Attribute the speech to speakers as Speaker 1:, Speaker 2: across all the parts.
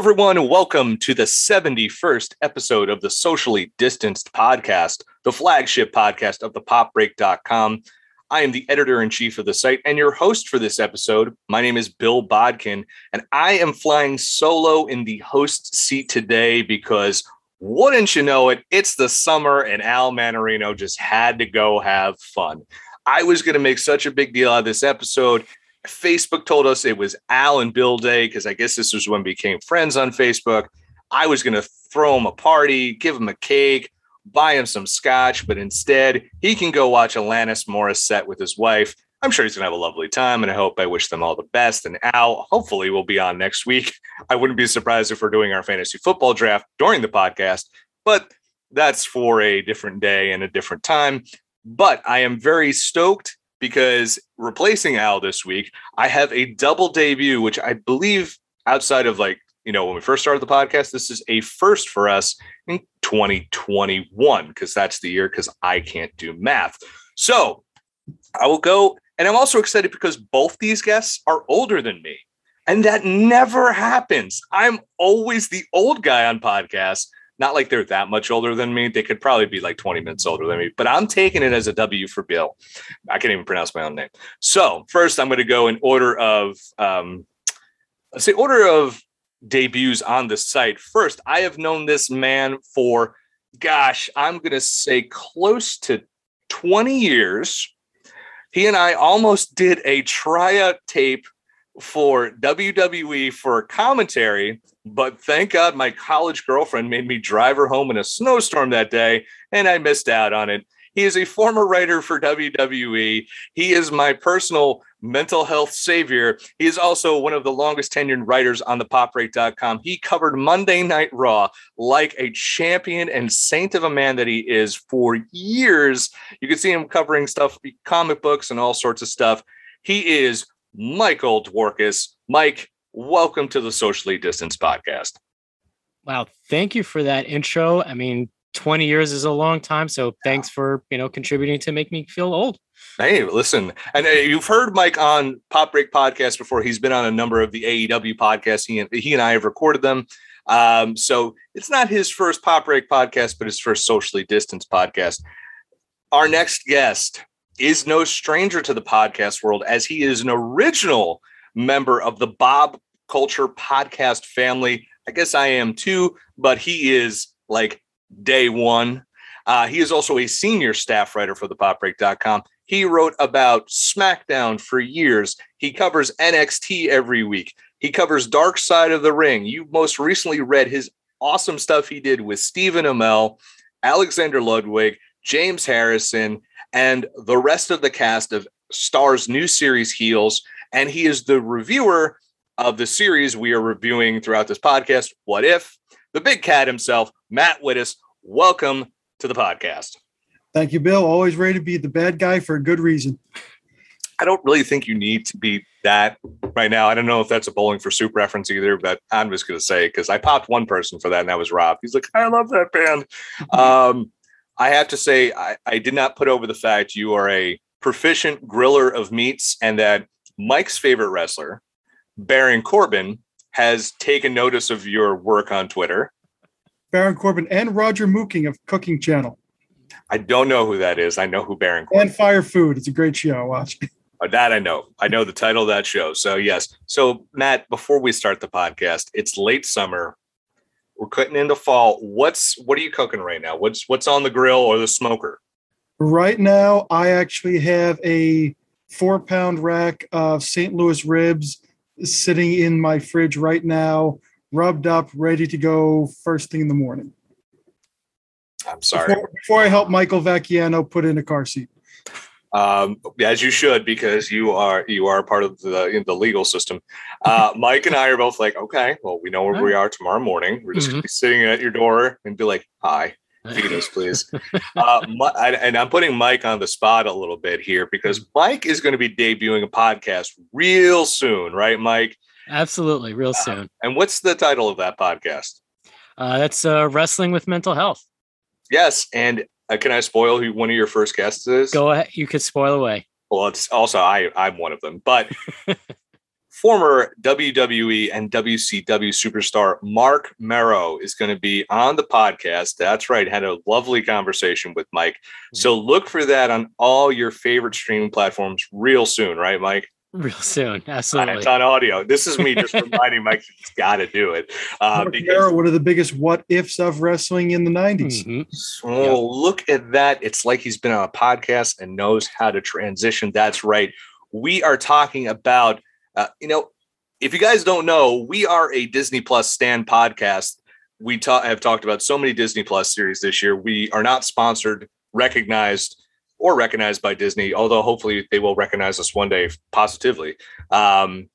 Speaker 1: everyone, welcome to the 71st episode of the Socially Distanced Podcast, the flagship podcast of the popbreak.com. I am the editor in chief of the site and your host for this episode. My name is Bill Bodkin, and I am flying solo in the host seat today because wouldn't you know it, it's the summer and Al Manarino just had to go have fun. I was going to make such a big deal out of this episode. Facebook told us it was Al and Bill Day because I guess this was when we became friends on Facebook. I was going to throw him a party, give him a cake, buy him some scotch, but instead he can go watch Alanis Morissette with his wife. I'm sure he's going to have a lovely time, and I hope I wish them all the best. And Al, hopefully, will be on next week. I wouldn't be surprised if we're doing our fantasy football draft during the podcast, but that's for a different day and a different time. But I am very stoked because replacing Al this week, I have a double debut, which I believe outside of like, you know, when we first started the podcast, this is a first for us in 2021 because that's the year because I can't do math. So I will go. And I'm also excited because both these guests are older than me. And that never happens. I'm always the old guy on podcasts. Not like they're that much older than me. They could probably be like 20 minutes older than me, but I'm taking it as a W for Bill. I can't even pronounce my own name. So first, I'm going to go in order of, um, let's say, order of debuts on the site. First, I have known this man for, gosh, I'm going to say close to 20 years. He and I almost did a tryout tape for WWE for commentary, but thank God my college girlfriend made me drive her home in a snowstorm that day and I missed out on it. He is a former writer for WWE. He is my personal mental health savior. He is also one of the longest tenured writers on the popbreak.com. He covered Monday Night Raw like a champion and saint of a man that he is for years. You can see him covering stuff, comic books, and all sorts of stuff. He is Michael Dworkis. Mike, welcome to the Socially Distanced Podcast.
Speaker 2: Wow, thank you for that intro. I mean, 20 years is a long time, so thanks for, you know, contributing to make me feel old.
Speaker 1: Hey, listen, and uh, you've heard Mike on Pop Break podcast before. He's been on a number of the AEW podcasts. He and, he and I have recorded them. Um, so it's not his first Pop Break podcast, but his first socially distanced podcast. Our next guest is no stranger to the podcast world as he is an original member of the Bob Culture podcast family. I guess I am too, but he is like day one. Uh, he is also a senior staff writer for the popbreak.com. He wrote about SmackDown for years. He covers NXT every week. He covers Dark Side of the Ring. You most recently read his awesome stuff he did with Stephen Amell, Alexander Ludwig, James Harrison, and the rest of the cast of Starz new series Heels. And he is the reviewer of the series we are reviewing throughout this podcast. What if the big cat himself, Matt Wittes? Welcome to the podcast.
Speaker 3: Thank you, Bill. Always ready to be the bad guy for a good reason.
Speaker 1: I don't really think you need to be that right now. I don't know if that's a bowling for soup reference either, but I'm just going to say because I popped one person for that, and that was Rob. He's like, I love that band. um, I have to say, I, I did not put over the fact you are a proficient griller of meats and that Mike's favorite wrestler, Baron Corbin, has taken notice of your work on Twitter.
Speaker 3: Baron Corbin and Roger Mooking of Cooking Channel.
Speaker 1: I don't know who that is. I know who Baron Corbin
Speaker 3: And Fire Food. It's a great show. Watch.
Speaker 1: Uh, That I know. I know the title of that show. So yes. So Matt, before we start the podcast, it's late summer. We're cutting into fall. What's what are you cooking right now? What's what's on the grill or the smoker?
Speaker 3: Right now, I actually have a four pound rack of St. Louis ribs sitting in my fridge right now, rubbed up, ready to go first thing in the morning.
Speaker 1: I'm sorry.
Speaker 3: Before, before I help Michael Vacchiano put in a car seat.
Speaker 1: Um, as you should, because you are you are part of the in the legal system. Uh, Mike and I are both like, okay, well, we know where we are tomorrow morning. We're just gonna be sitting at your door and be like, hi, feed us, please. uh, I- and I'm putting Mike on the spot a little bit here because Mike is going to be debuting a podcast real soon, right, Mike?
Speaker 2: Absolutely, real soon.
Speaker 1: And what's the title of that podcast?
Speaker 2: Uh, that's uh, wrestling with mental health.
Speaker 1: Yes, and uh, Uh, can I spoil who one of your first guests is?
Speaker 2: Go ahead. You could spoil away.
Speaker 1: Well, it's also I I'm one of them. But former WWE and WCW superstar Mark Mero is going to be on the podcast. That's right. Had a lovely conversation with Mike. Mm-hmm. So look for that on all your favorite streaming platforms real soon, right, Mike?
Speaker 2: Real soon. Absolutely.
Speaker 1: It's on audio. This is me just reminding Mike he's got to do it. Uh,
Speaker 3: Marc
Speaker 1: because,
Speaker 3: Mero, one of the biggest what ifs of wrestling in the 90s.
Speaker 2: Mhm.
Speaker 1: oh, look at that. It's like he's been on a podcast and knows how to transition. That's right. We are talking about, uh, you know, if you guys don't know, we are a Disney Plus stand podcast. We ta- have talked about so many Disney Plus series this year. We are not sponsored, recognized, or recognized by Disney, although hopefully they will recognize us one day positively. Um,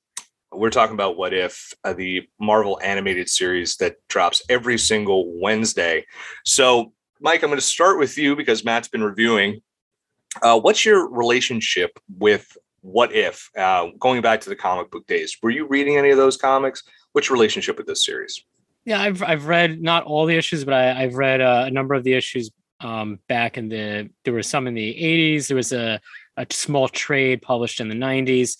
Speaker 1: we're talking about What If, uh, the Marvel animated series that drops every single Wednesday. So, Mike, I'm going to start with you because Matt's been reviewing. Uh, what's your relationship with What If? Uh, going back to the comic book days, were you reading any of those comics? What's your relationship with this series?
Speaker 2: Yeah, I've I've read not all the issues, but I, I've read uh, a number of the issues um, back in the. There were some in the '80s. There was a a small trade published in the '90s.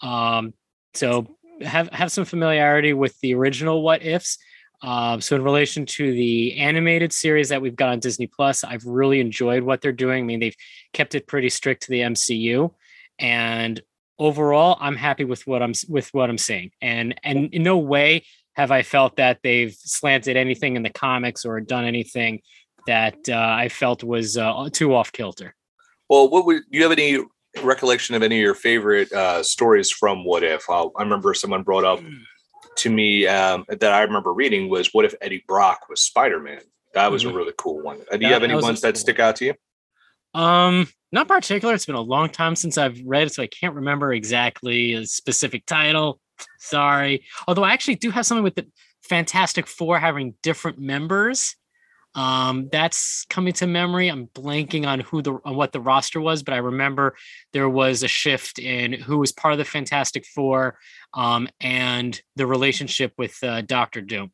Speaker 2: Um, so have have some familiarity with the original What Ifs. Um, so in relation to the animated series that we've got on Disney Plus, I've really enjoyed what they're doing. I mean, they've kept it pretty strict to the MCU, and overall, I'm happy with what I'm with what I'm seeing. And and in no way have I felt that they've slanted anything in the comics or done anything that uh, I felt was uh, too off kilter.
Speaker 1: Well, what would do you have any recollection of any of your favorite uh, stories from What If? Uh, I remember someone brought up to me um, that I remember reading was What If Eddie Brock was Spider Man? That was
Speaker 2: Mhm.
Speaker 1: a really cool one. Uh, do you
Speaker 2: That-
Speaker 1: have any
Speaker 2: that
Speaker 1: ones that
Speaker 2: cool
Speaker 1: stick out to you?
Speaker 2: Um, not particular. It's been a long time since I've read, so I can't remember exactly a specific title. Sorry. Although I actually do have something with the Fantastic Four having different members. Um, that's coming to memory. I'm blanking on who the on what the roster was, but I remember there was a shift in who was part of the Fantastic Four, um, and the relationship with uh, Doctor Doom.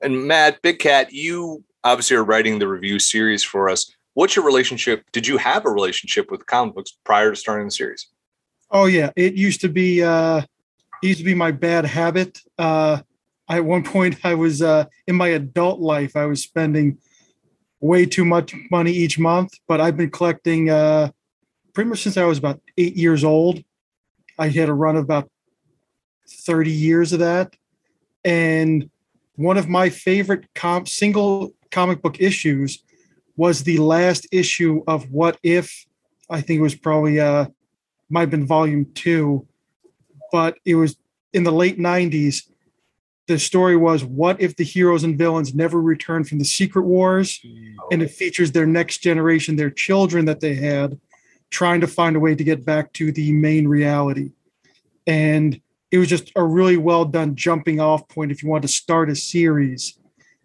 Speaker 1: And Matt, Big Cat, you obviously are writing the review series for us. What's your relationship? Did you have a relationship with comic books prior to starting the series?
Speaker 3: Oh yeah, it used to be uh it used to be my bad habit. Uh at one point I was uh in my adult life I was spending way too much money each month, but I've been collecting uh pretty much since I was about 8 years old. I had a run of about 30 years of that. And one of my favorite comp single comic book issues was the last issue of What If. I think it was probably uh might have been volume two, but it was in the late 90s. The story was what if the heroes and villains never returned from the secret wars? Hmm. And it features their next generation, their children that they had, trying to find a way to get back to the main reality. And it was just a really well done jumping off point if you want to start a series.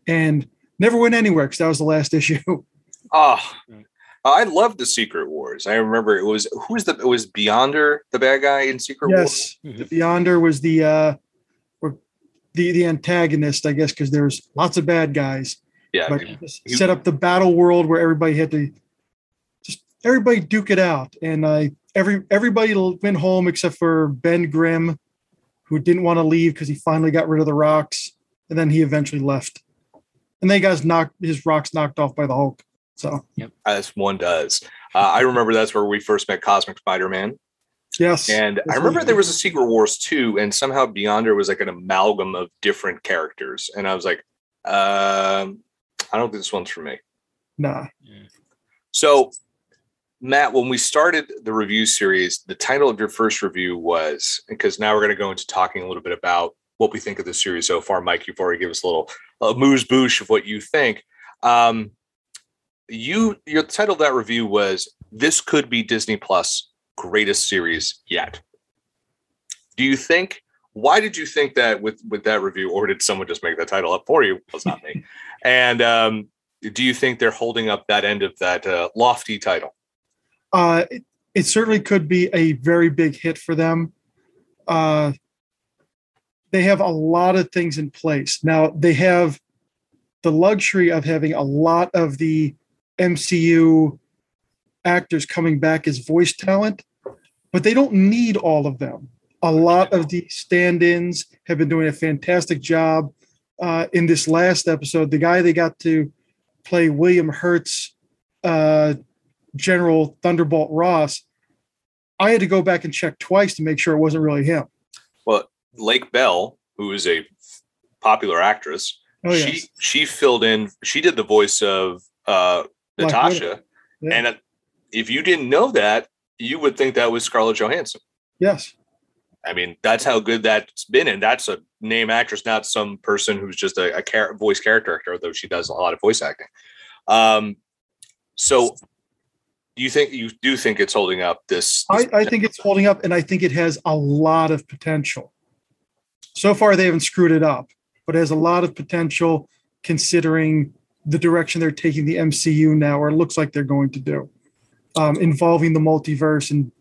Speaker 3: And never went anywhere because that was the last issue.
Speaker 1: Oh, I love the Secret Wars. I remember it was who's the it was Beyonder, the bad guy in Secret Wars.
Speaker 3: yes, the Beyonder was the uh, or the the antagonist, I guess, because there's lots of bad guys.
Speaker 1: Yeah,
Speaker 3: But
Speaker 2: Yeah.
Speaker 3: just set up the battle world where everybody had to just everybody duke it out, and I every everybody went home except for Ben Grimm, who didn't want to leave because he finally got rid of the rocks, and then he eventually left. And then they got knocked his rocks knocked off by the Hulk. So yep.
Speaker 1: as one does. Uh, I remember that's where we first met Cosmic Spider-Man,
Speaker 3: yes,
Speaker 1: and I remember there was a Secret Wars too, and somehow Beyonder was like an amalgam of different characters, and I was like, um, I don't think this one's for me.
Speaker 3: nah,
Speaker 1: So, Matt, when we started the review series, the title of your first review was because now we're going to go into talking a little bit about what we think of the series so far. Mike, you've already given us a little a moose boosh of what you think. Um, you your title of that review was "This could be Disney Plus greatest series yet." Do you think? Why did you think that with with that review, or did someone just make that title up for you? Well, it's not me. And um, do you think they're holding up that end of that uh, lofty title?
Speaker 3: uh, it, it certainly could be a very big hit for them. Uh, they have a lot of things in place now. They have the luxury of having a lot of the MCU actors coming back as voice talent, but they don't need all of them. A lot of the stand-ins have been doing a fantastic job. Uh, in this last episode, the guy they got to play William Hurt's uh, General Thunderbolt Ross, I had to go back and check twice to make sure it wasn't really him.
Speaker 1: Well, Lake Bell, who is a popular actress,
Speaker 3: Oh,
Speaker 1: she
Speaker 3: yes.
Speaker 1: she filled in. She did the voice of uh, Natasha,
Speaker 3: Yeah.
Speaker 1: and if you didn't know that, you would think that was Scarlett Johansson.
Speaker 3: Yes.
Speaker 1: I mean, that's how good that's been, and that's a name actress, not some person who's just a, a voice character actor, although she does a lot of voice acting. Um, so, do you think you do think it's holding up? This,
Speaker 3: I,
Speaker 1: this
Speaker 3: I think it's holding up, and I think it has a lot of potential. So far, they haven't screwed it up, but it has a lot of potential considering the direction they're taking the MCU now, or it looks like they're going to do, um, involving the multiverse and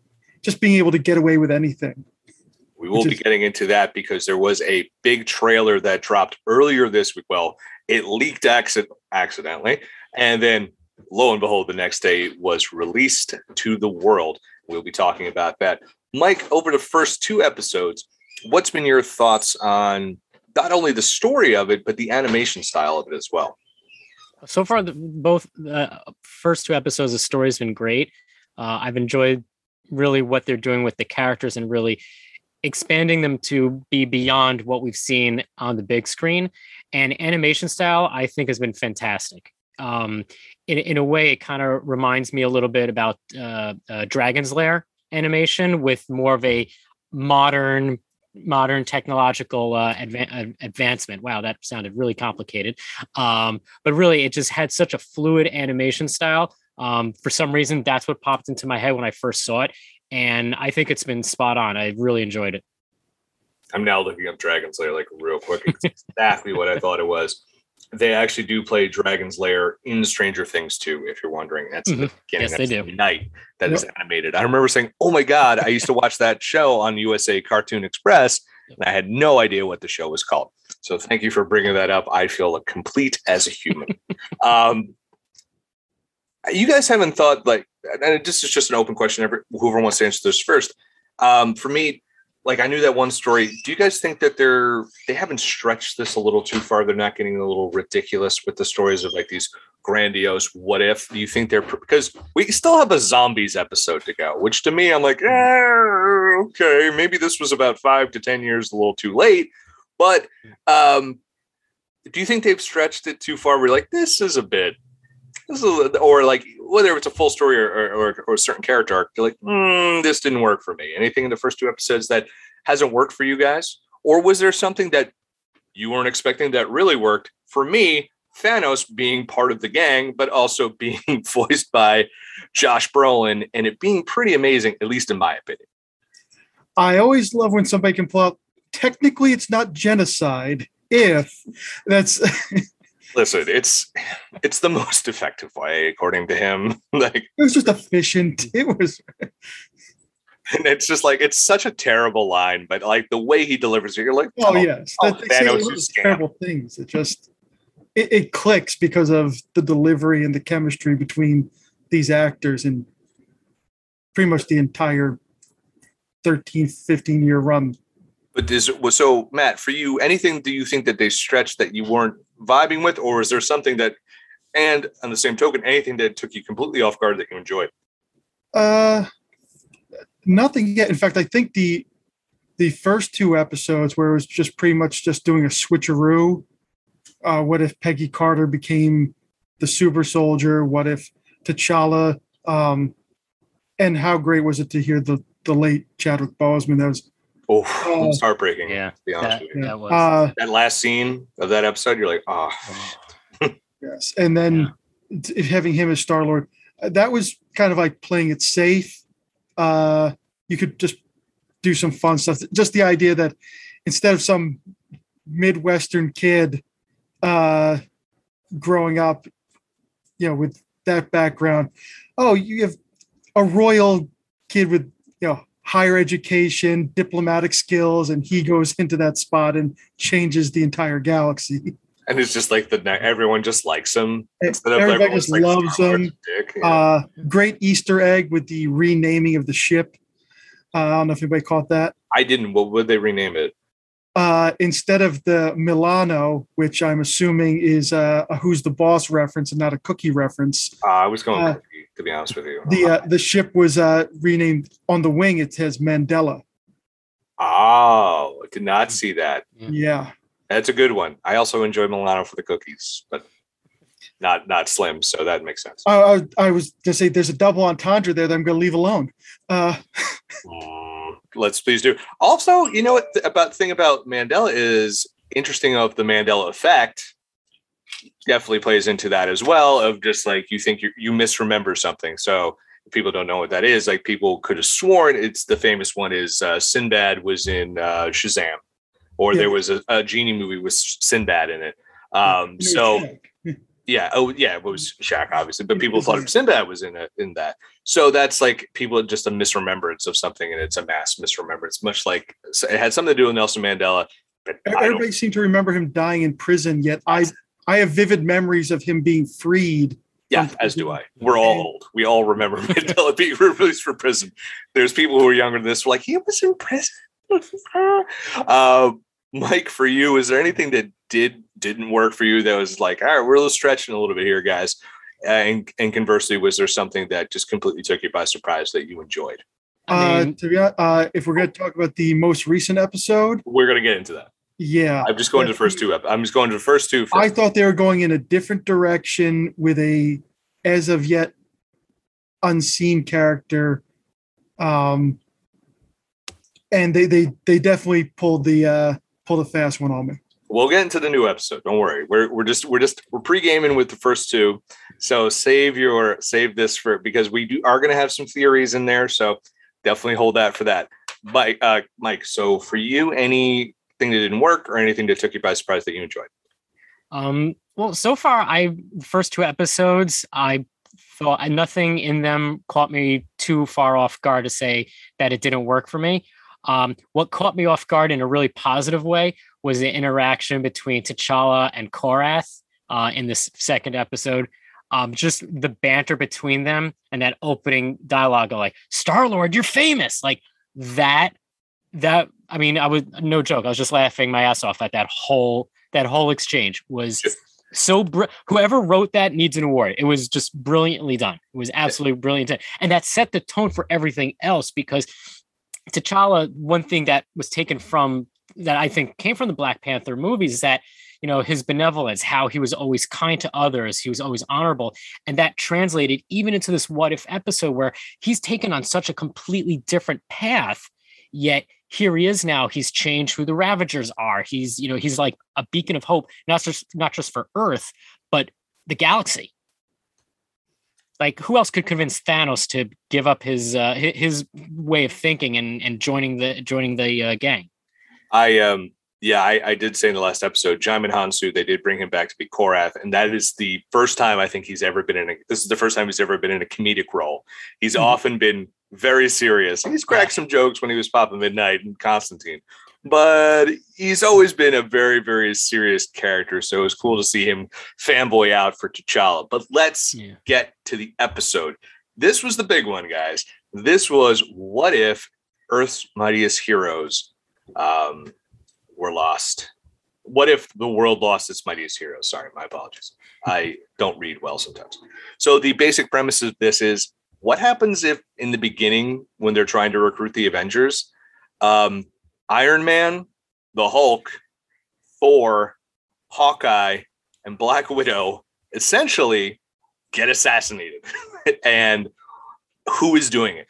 Speaker 3: just being able to get away with anything.
Speaker 1: We will
Speaker 3: Which
Speaker 1: be getting into that because there was a big trailer that dropped earlier this week. Well, it leaked accident- accidentally, and then lo and behold, the next day was released to the world. We'll be talking about that. Mike, over the first two episodes, what's been your thoughts on not only the story of it, but the animation style of it as well?
Speaker 2: So far the, both the first two episodes of the story's been great. Uh, i've enjoyed really what they're doing with the characters and really expanding them to be beyond what we've seen on the big screen. And animation style i think has been fantastic. Um, in, in a way it kind of reminds me a little bit about uh, uh, dragon's lair animation with more of a modern modern technological uh, uh, advancement wow that sounded really complicated um, but really it just had such a fluid animation style um, for some reason that's what popped into my head when i first saw it and i think it's been spot on i really enjoyed it
Speaker 1: I'm now looking up Dragon's Lair like real quick. It's exactly what I thought it was. They actually do play Dragon's Lair in Stranger Things too, if you're wondering. That's in the beginning.
Speaker 2: Yes, they
Speaker 1: That's
Speaker 2: do.
Speaker 1: the Night that is animated. I remember saying, "Oh my god!" I used to watch that show on USA Cartoon Express, and I had no idea what the show was called. So thank you for bringing that up. I feel complete as a human. um, you guys haven't thought like, and this is just an open question. Every, whoever wants to answer this first. Um, for me, like I knew that one story. Do you guys think that they're they haven't stretched this a little too far? They're not getting a little ridiculous with the stories of like these grandiose what if. Do you think they're because we still have a zombies episode to go, which to me I'm like, eh, okay, maybe this was about five to ten years a little too late, but um, do you think they've stretched it too far? We're like, this is a bit, this is or like whether it's a full story or or, or, a certain character arc, you're like, mm, this didn't work for me. Anything in the first two episodes that hasn't worked for you guys, or was there something that you weren't expecting that really worked? For me, Thanos being part of the gang, but also being voiced by Josh Brolin, and it being pretty amazing, at least in my opinion.
Speaker 3: I always love when somebody can pull out. Technically, it's not genocide if that's
Speaker 1: Listen, it's it's the most effective way, according to him. like
Speaker 3: it was just efficient. It was
Speaker 1: and it's just like it's such a terrible line, but like the way he delivers it, you're like,
Speaker 3: oh
Speaker 1: "Come on."
Speaker 3: yes,
Speaker 1: oh, Thanos
Speaker 3: a
Speaker 1: is
Speaker 3: lot of
Speaker 1: scam.
Speaker 3: terrible things. It just it, it clicks because of the delivery and the chemistry between these actors and pretty much the entire 13, 15 year run.
Speaker 1: But is was so Matt for you? Anything do you think that they stretched that you weren't vibing with, or is there something that, and on the same token, anything that took you completely off guard that you enjoyed?
Speaker 3: Uh, nothing yet. In fact, I think the the first two episodes where it was just pretty much just doing a switcheroo. Uh, what if Peggy Carter became the super soldier? What if T'Challa? Um, and how great was it to hear the the late Chadwick Boseman? That was
Speaker 1: Oh,
Speaker 3: Oh.
Speaker 1: it's heartbreaking.
Speaker 2: Yeah,
Speaker 1: to be honest
Speaker 2: that,
Speaker 1: with you.
Speaker 2: that was
Speaker 3: uh,
Speaker 1: That last scene of that episode, you're like, oh,
Speaker 3: yes, and then t- having him as Star Lord, that was kind of like playing it safe. Uh, you could just do some fun stuff. Just the idea that instead of some midwestern kid uh, growing up, you know, with that background, oh, you have a royal kid with you know higher education, diplomatic skills, and he goes into that spot and changes the entire galaxy.
Speaker 1: and it's just like the everyone just likes him instead of
Speaker 3: everybody just
Speaker 1: like,
Speaker 3: loves
Speaker 1: "Star
Speaker 3: him."
Speaker 1: dick," yeah.
Speaker 3: Uh, great Easter egg with the renaming of the ship. Uh, I don't know if anybody caught that.
Speaker 1: I didn't. What would they rename it?
Speaker 3: Uh, instead of the Milano, which I'm assuming is uh, a "Who's the Boss" reference and not a cookie reference,
Speaker 1: Uh, I was going
Speaker 3: Uh,
Speaker 1: cookie, to be honest with you.
Speaker 3: the uh, the ship was uh, renamed on the wing. It says Mandela.
Speaker 1: oh, I did not see that.
Speaker 3: Yeah,
Speaker 1: That's a good one. I also enjoy Milano for the cookies, but not not slim, so that makes sense.
Speaker 3: I, I, I was gonna say there's a double entendre there that I'm gonna leave alone.
Speaker 1: Let's please do. Also, you know what th- about thing about Mandela is interesting of the Mandela effect. Definitely plays into that as well. Of just like you think you you misremember something. So if people don't know what that is. Like people could have sworn it's the famous one is uh, Sinbad was in uh, Shazam, or
Speaker 3: Yeah.
Speaker 1: there was a, a genie movie with Sinbad in it. Um, so yeah, oh yeah, it was Shaq obviously, but people thought Sinbad was in it in that. So that's like people just a misremembrance of something, and it's a mass misremembrance. Much like it had something to do with Nelson Mandela,
Speaker 3: everybody seemed to remember him dying in prison. Yet I I have vivid memories of him being freed.
Speaker 1: yeah, as do I. We're all old. We all remember Mandela being released from prison. There's people who are younger than this. Who are like he was in prison. uh, Mike, for you, is there anything that did didn't work for you that was like, all right, we're a little stretching a little bit here, guys? And and conversely, was there something that just completely took you by surprise that you enjoyed?
Speaker 2: I mean,
Speaker 3: uh, to be honest, uh, if we're going to talk about the most recent episode,
Speaker 1: We're gonna get into that.
Speaker 3: yeah,
Speaker 1: I'm just going to the first two. ep- I'm just going to the first two.
Speaker 3: I thought they were going in a different direction with a, as of yet, unseen character, um, and they they they definitely pulled the uh pulled a fast one on me.
Speaker 1: We'll get into the new episode. Don't worry. We're we're just we're just we're pre gaming with the first two. So save your save this for because we do are gonna have some theories in there. So definitely hold that for that. Mike, uh, Mike. So for you, anything that didn't work or anything that took you by surprise that you enjoyed?
Speaker 2: Um, well, so far, I first two episodes, I thought nothing in them caught me too far off guard to say that it didn't work for me. Um, what caught me off guard in a really positive way was the interaction between T'Challa and Korath uh, in this second episode. Um, just the banter between them and that opening dialogue of like Star Lord, you're famous, like that. That I mean, I was no joke. I was just laughing my ass off at that whole that whole exchange was so br- whoever wrote that needs an award it was just brilliantly done it was absolutely brilliant and that set the tone for everything else because T'Challa one thing that was taken from that I think came from the Black Panther movies is that you know his benevolence how he was always kind to others he was always honorable and that translated even into this what if episode where he's taken on such a completely different path yet here he is now he's changed who the ravagers are. He's you know he's like a beacon of hope not just not just for earth but the galaxy. Like who else could convince thanos to give up his uh his way of thinking and and joining the joining the uh, gang
Speaker 1: I um yeah, I, I did say in the last episode, Djimon Hounsou, they did bring him back to be Korath, and that is the first time I think he's ever been in a this is the first time he's ever been in a comedic role. He's
Speaker 3: Mhm.
Speaker 1: often been very serious. He's cracked some jokes when he was Papa Midnight and Constantine, but he's always been a very, very serious character. So it was cool to see him fanboy out for T'Challa. But let's
Speaker 2: yeah
Speaker 1: get to the episode. This was the big one, guys. This was what if Earth's mightiest heroes um, were lost? What if the world lost its mightiest heroes? Sorry, my apologies. I don't read well sometimes. So the basic premise of this is what happens if in the beginning when they're trying to recruit the Avengers, um, Iron Man, the Hulk, Thor, Hawkeye, and Black Widow essentially get assassinated. and who is doing it?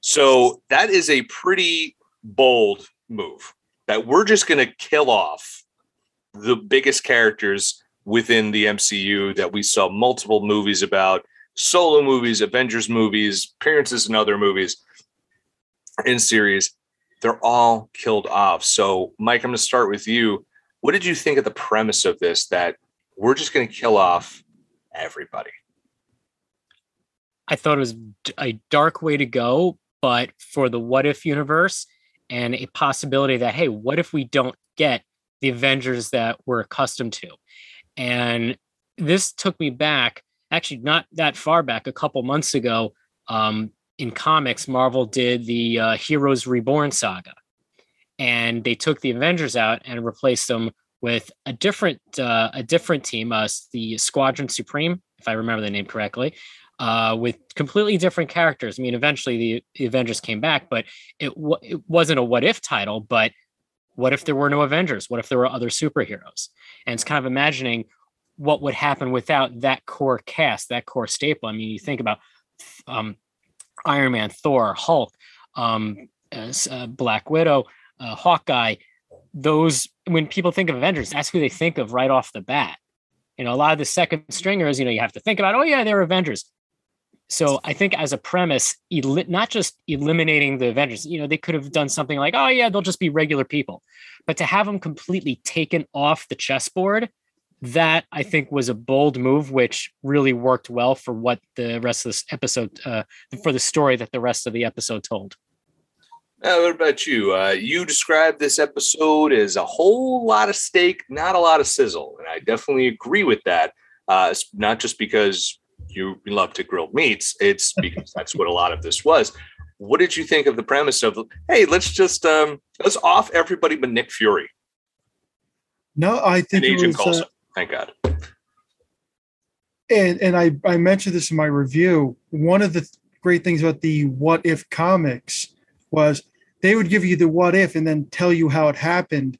Speaker 1: So that is a pretty bold move that we're just going to kill off the biggest characters within the MCU that we saw multiple movies about, solo movies, Avengers movies, appearances in other movies in series. They're all killed off. So, Mike, I'm going to start with you. What did you think of the premise of this that we're just going to kill off everybody?
Speaker 2: I thought it was a dark way to go, but for the what if universe and a possibility that, hey, what if we don't get the Avengers that we're accustomed to? And this took me back, actually, not that far back, a couple months ago, um, in comics, Marvel did the uh, Heroes Reborn saga, and they took the Avengers out and replaced them with a different uh, a different team, uh, the Squadron Supreme, if I remember the name correctly, uh, with completely different characters. I mean, eventually the, the Avengers came back, but it w- it wasn't a what if title. But what if there were no Avengers? What if there were other superheroes? And it's kind of imagining what would happen without that core cast, that core staple. I mean, you think about um, Iron Man, Thor, Hulk, um, uh, Black Widow, uh, Hawkeye. Those when people think of Avengers, that's who they think of right off the bat. You know, a lot of the second stringers, you know, you have to think about, oh yeah, they're Avengers. So I think as a premise, el- not just eliminating the Avengers, you know, they could have done something like, oh yeah, they'll just be regular people, but to have them completely taken off the chessboard, that I think was a bold move, which really worked well for what the rest of this episode, uh, for the story that the rest of the episode told.
Speaker 1: What about you? Uh, you described this episode as a whole lot of steak, not a lot of sizzle, and I definitely agree with that. Uh, not just because you love to grill meats, it's because that's what a lot of this was. What did you think of the premise of, hey, let's just um, let's off everybody but Nick Fury?
Speaker 3: No, I think
Speaker 1: and Agent
Speaker 3: it was,
Speaker 1: Coulson. Thank God.
Speaker 3: And and I I mentioned this in my review. One of the great things about the What If comics was they would give you the what if and then tell you how it happened.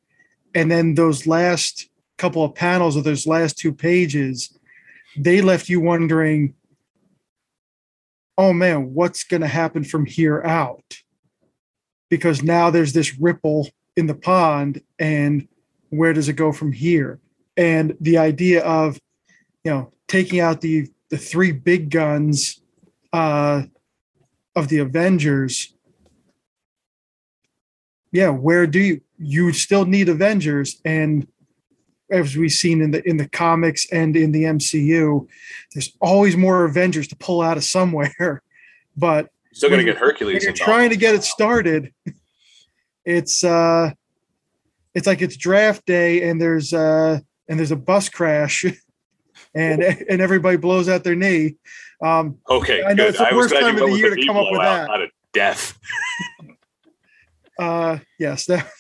Speaker 3: And then those last couple of panels or those last two pages, they left you wondering, oh man, what's going to happen from here out? Because now there's this ripple in the pond, and where does it go from here? And the idea of, you know, taking out the the three big guns uh, of the Avengers yeah, where do you you still need Avengers and as we've seen in the in the comics and in the MCU, there's always more Avengers to pull out of somewhere. But
Speaker 1: still gonna get Hercules.
Speaker 3: You're trying to get it started. It's uh it's like it's draft day and there's uh and there's a bus crash and and everybody blows out their knee. Um
Speaker 1: okay,
Speaker 3: I know
Speaker 1: good.
Speaker 3: it's the
Speaker 1: I
Speaker 3: worst time of the year to come up with that.
Speaker 1: Not of death.
Speaker 3: uh yes that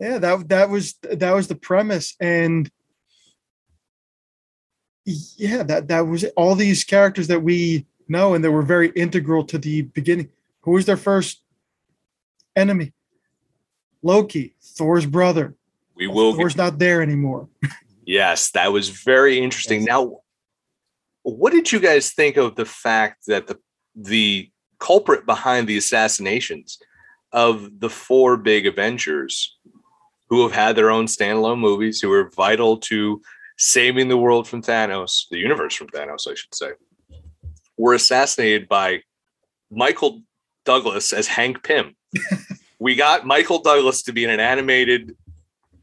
Speaker 3: yeah that that was that was the premise and yeah that that was it. all these characters that we know and that were very integral to the beginning who was their first enemy loki thor's brother
Speaker 1: We will.
Speaker 3: thor's not there anymore
Speaker 1: Yes, that was very interesting.
Speaker 3: Yes.
Speaker 1: Now, what did you guys think of the fact that the the culprit behind the assassinations of the four big Avengers who have had their own standalone movies, who are vital to saving the world from Thanos, the universe from Thanos, I should say, were assassinated by Michael Douglas as Hank Pym. we got Michael Douglas to be in an animated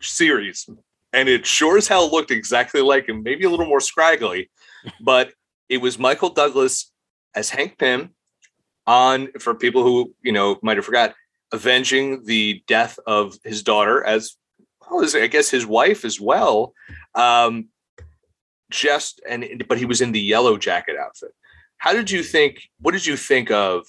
Speaker 1: series, and it sure as hell looked exactly like him, maybe a little more scraggly, but it was Michael Douglas as Hank Pym on for people who you know might have forgot avenging the death of his daughter as well as I guess his wife as well. Um, just and but he was in the yellow jacket outfit. How did you think? What did you think of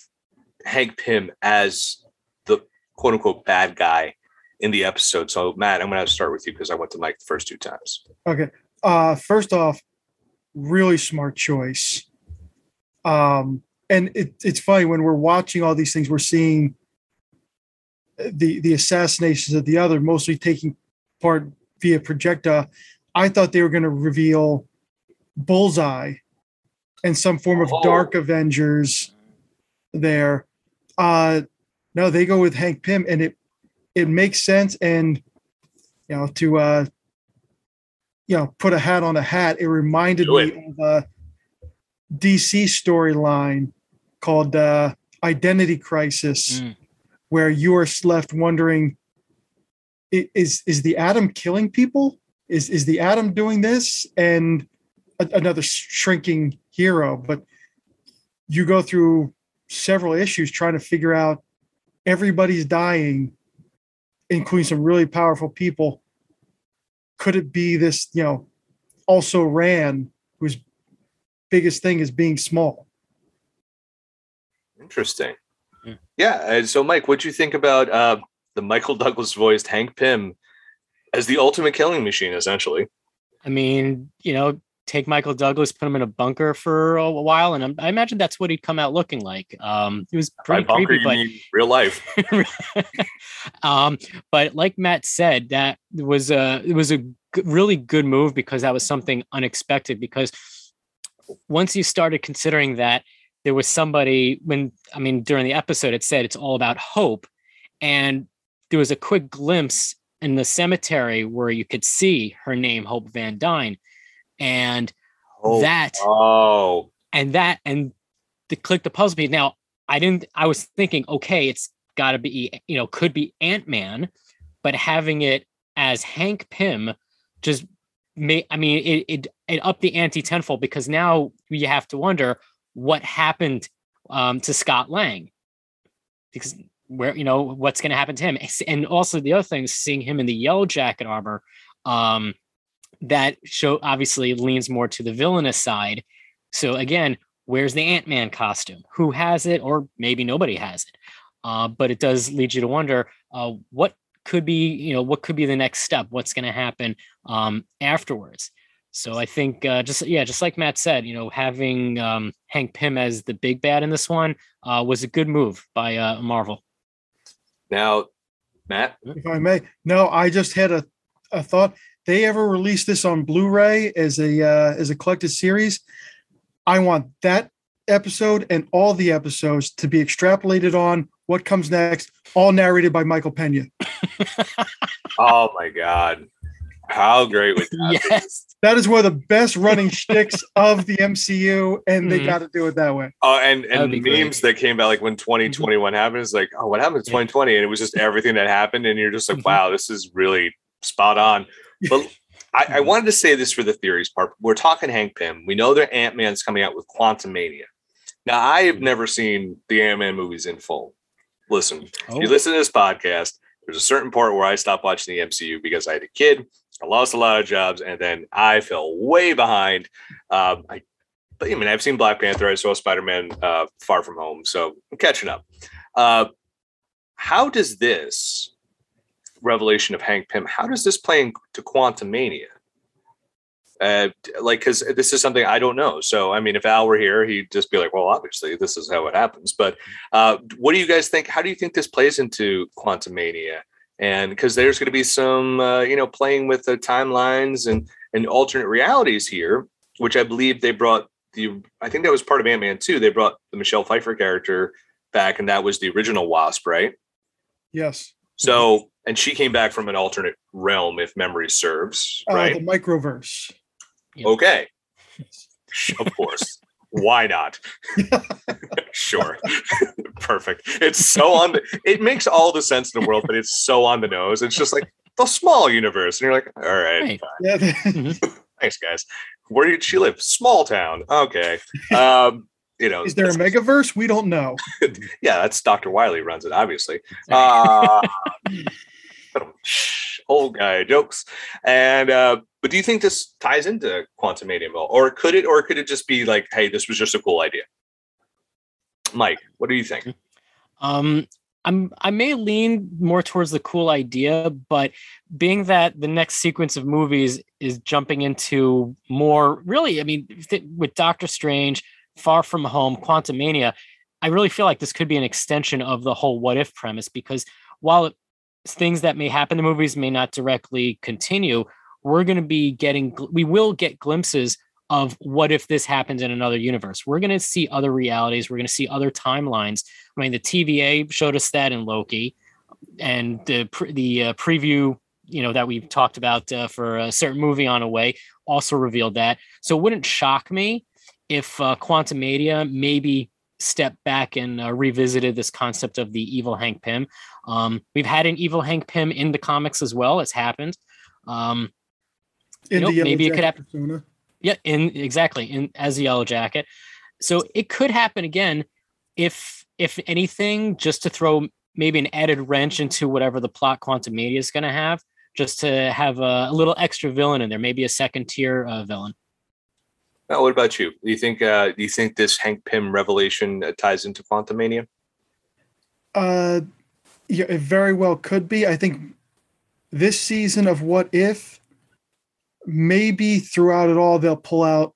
Speaker 1: Hank Pym as the quote unquote bad guy in the episode? So Matt, I'm going to start with you because I went to Mike the first two times.
Speaker 3: okay uh first off really smart choice um and it, it's funny when we're watching all these things we're seeing the the assassinations of the other mostly taking part via projecta i thought they were going to reveal bullseye and some form of
Speaker 1: Oh.
Speaker 3: dark avengers there uh no they go with hank pym and it it makes sense and you know to uh you know put a hat on a hat it reminded
Speaker 1: Do
Speaker 3: me of a dc storyline called uh identity crisis
Speaker 2: Mm.
Speaker 3: Where you are left wondering is is the atom killing people? Is is the atom doing this? And a, another shrinking hero. But you go through several issues trying to figure out everybody's dying including some really powerful people. Could it be this you know also ran whose biggest thing is being small?
Speaker 1: Interesting.
Speaker 2: Yeah.
Speaker 1: And so, Mike, what do you think about uh, the Michael Douglas voiced Hank Pym as the ultimate killing machine, essentially?
Speaker 2: I mean, you know, take Michael Douglas, put him in a bunker for a while, and I imagine that's what he'd come out looking like. Um, he was
Speaker 1: By
Speaker 2: pretty
Speaker 1: bunker,
Speaker 2: creepy, but
Speaker 1: real life.
Speaker 2: um, but like Matt said, that was a it was a g- really good move because that was something unexpected. Because once you started considering that there was somebody when I mean during the episode it said it's all about hope, and there was a quick glimpse in the cemetery where you could see her name, Hope Van Dyne, and
Speaker 1: Oh,
Speaker 2: that
Speaker 1: oh,
Speaker 2: and that and to click the puzzle piece. Now, I didn't. I was thinking, okay, it's got to be, you know, could be Ant Man, but having it as Hank Pym just may. I mean, it it it upped the ante tenfold because now you have to wonder what happened um, to Scott Lang because where you know what's going to happen to him, and also the other thing seeing him in the yellow jacket armor. Um, that show obviously leans more to the villainous side. So again, where's the Ant Man costume? Who has it? Or maybe nobody has it. Uh, but it does lead you to wonder uh, what could be, you know, what could be the next step? What's going to happen um, afterwards? So I think uh, just yeah, just like Matt said, you know, having um, Hank Pym as the big bad in this one uh, was a good move by uh, Marvel.
Speaker 1: now, Matt.
Speaker 3: if I may. No, I just had a, a thought. They ever release this on Blu-ray as a uh, as a collected series? I want that episode and all the episodes to be extrapolated on what comes next, all narrated by Michael Pena.
Speaker 1: Oh my God, how great would that be?
Speaker 2: yes.
Speaker 3: That is one of the best running shticks of the MCU, and they
Speaker 2: Mhm.
Speaker 3: got to do it that way.
Speaker 1: Oh, and
Speaker 2: That
Speaker 1: and
Speaker 2: be great.
Speaker 1: memes that came out like when 2021 happened is like, oh, what happened in
Speaker 2: Yeah.
Speaker 1: 2020? And it was just everything that happened, and you're just like,
Speaker 2: Mhm.
Speaker 1: wow, this is really spot on. But I, I wanted to say this for the theories part. We're talking Hank Pym. We know that Ant Man's coming out with Quantumania. Now, I have never seen the Ant Man movies in full. Listen,
Speaker 2: Oh,
Speaker 1: you listen to this podcast, there's a certain part where I stopped watching the MCU because I had a kid, I lost a lot of jobs, and then I fell way behind. Um, I, I mean, I've seen Black Panther, I saw Spider Man uh, Far From Home, so I'm catching up. Uh, how does this revelation of Hank Pym, how does this play into Quantumania? Uh, like, because this is something I don't know. So, I mean, if Al were here, he'd just be like, "Well, obviously, this is how it happens." But uh, what do you guys think? How do you think this plays into Quantumania? And because there's going to be some, uh, you know, playing with the timelines and and alternate realities here, which I believe they brought the. I think that was part of Ant Man too. They brought the Michelle Pfeiffer character back, and that was the original Wasp, right?
Speaker 3: Yes.
Speaker 1: So, and she came back from an alternate realm, if memory serves,
Speaker 3: Uh,
Speaker 1: right?
Speaker 3: the microverse.
Speaker 2: Yeah.
Speaker 1: Okay. Of course. Why not? sure. Perfect. It's so on the it makes all the sense in the world, but it's so on the nose. It's just like the small universe. And you're like, all right,
Speaker 2: Right.
Speaker 3: Yeah.
Speaker 1: thanks, guys. Where did she live? Small town. Okay. Um, you know,
Speaker 3: Is there a megaverse? We don't know.
Speaker 1: yeah, that's Dr. Wily runs it, obviously. Uh, old guy jokes. And uh, but do you think this ties into Quantumania, or could it, or could it just be like, hey, this was just a cool idea? Mike, what do you think?
Speaker 2: Um, I'm I may lean more towards the cool idea, but being that the next sequence of movies is jumping into more really, I mean, th- with Doctor Strange, Far From Home, Quantum Mania, I really feel like this could be an extension of the whole what if premise because while it, things that may happen in the movies may not directly continue, we're going to be getting we will get glimpses of what if this happens in another universe. We're going to see other realities, we're going to see other timelines. I mean, the TVA showed us that in Loki, and the the uh, preview, you know, that we've talked about uh, for a certain movie on a way also revealed that. So it wouldn't shock me if uh, Quantumania maybe stepped back and uh, revisited this concept of the evil Hank Pym. Um, we've had an evil Hank Pym in the comics as well. It's happened. Um,
Speaker 3: In
Speaker 2: know,
Speaker 3: the
Speaker 2: maybe it could happen.
Speaker 3: persona.
Speaker 2: yeah, in exactly in as a yellow jacket. So it could happen again if if anything, just to throw maybe an added wrench into whatever the plot Quantumania is going to have, just to have a, a little extra villain in there, maybe a second tier uh, villain.
Speaker 1: Now, what about you? Do you think uh, do you think this Hank Pym revelation uh, ties into Quantumania?
Speaker 3: Uh, yeah, it very well could be. I think this season of What If, maybe throughout it all, they'll pull out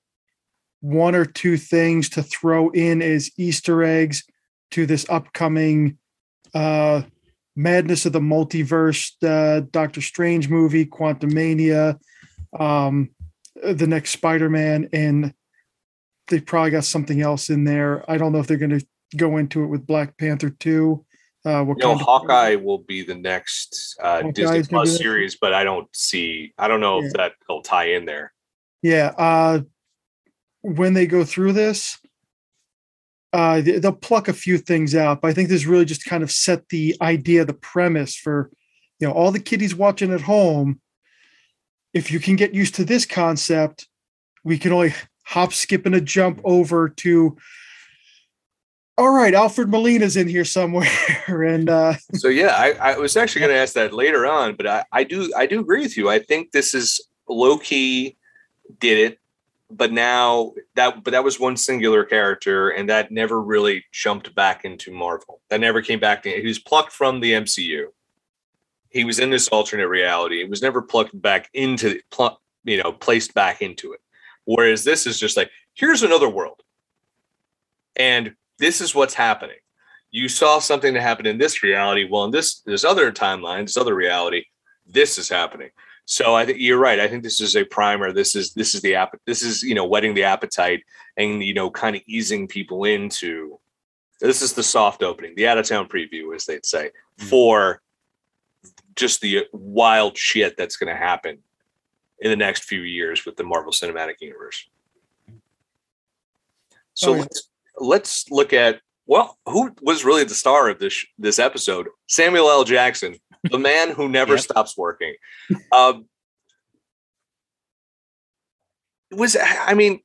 Speaker 3: one or two things to throw in as Easter eggs to this upcoming uh, Madness of the Multiverse, uh, Doctor Strange movie, Quantumania, um, the next Spider Man, and they probably got something else in there. I don't know if they're going to go into it with Black Panther 2. Uh,
Speaker 1: what know, Hawkeye will be the next uh, Disney Plus series, but I don't see. I don't know yeah. if that will tie in there.
Speaker 3: Yeah, uh, when they go through this, uh, they'll pluck a few things out. But I think this really just kind of set the idea, the premise for you know all the kiddies watching at home. If you can get used to this concept, we can only hop, skip, and a jump over to all right, Alfred Molina's in here somewhere, and uh,
Speaker 1: so yeah, I, I was actually going to ask that later on, but I, I do I do agree with you. I think this is Loki did it, but now that but that was one singular character, and that never really jumped back into Marvel. That never came back. To, he was plucked from the MCU. He was in this alternate reality. It was never plucked back into pl- you know placed back into it. Whereas this is just like here's another world, and this is what's happening. You saw something that happened in this reality. Well, in this this other timeline, this other reality, this is happening. So I think you're right. I think this is a primer. This is this is the app. This is you know whetting the appetite and you know kind of easing people into. This is the soft opening, the out of town preview, as they'd say, mm-hmm. for just the wild shit that's going to happen in the next few years with the Marvel Cinematic Universe. So oh, let's let's look at well, who was really the star of this this episode? Samuel L. Jackson, the man who never yep. stops working. Um, was I mean,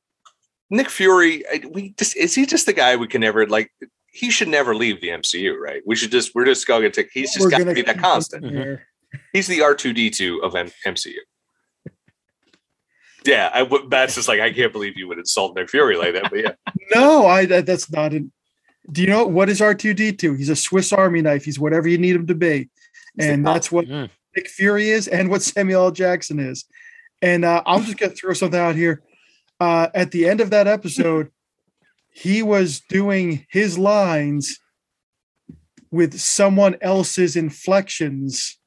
Speaker 1: Nick Fury? We just is he just the guy we can never like? He should never leave the MCU, right? We should just we're just going to take. He's just got to be that constant. Mm-hmm. He's the R two D two of M- MCU. Yeah, I would. That's just like I can't believe you would insult Nick Fury like that. But yeah,
Speaker 3: no, I that's not. An, do you know what is R two D two? He's a Swiss Army knife. He's whatever you need him to be, and that's what mm. Nick Fury is, and what Samuel L. Jackson is. And uh, I'm just gonna throw something out here. Uh, at the end of that episode, he was doing his lines with someone else's inflections.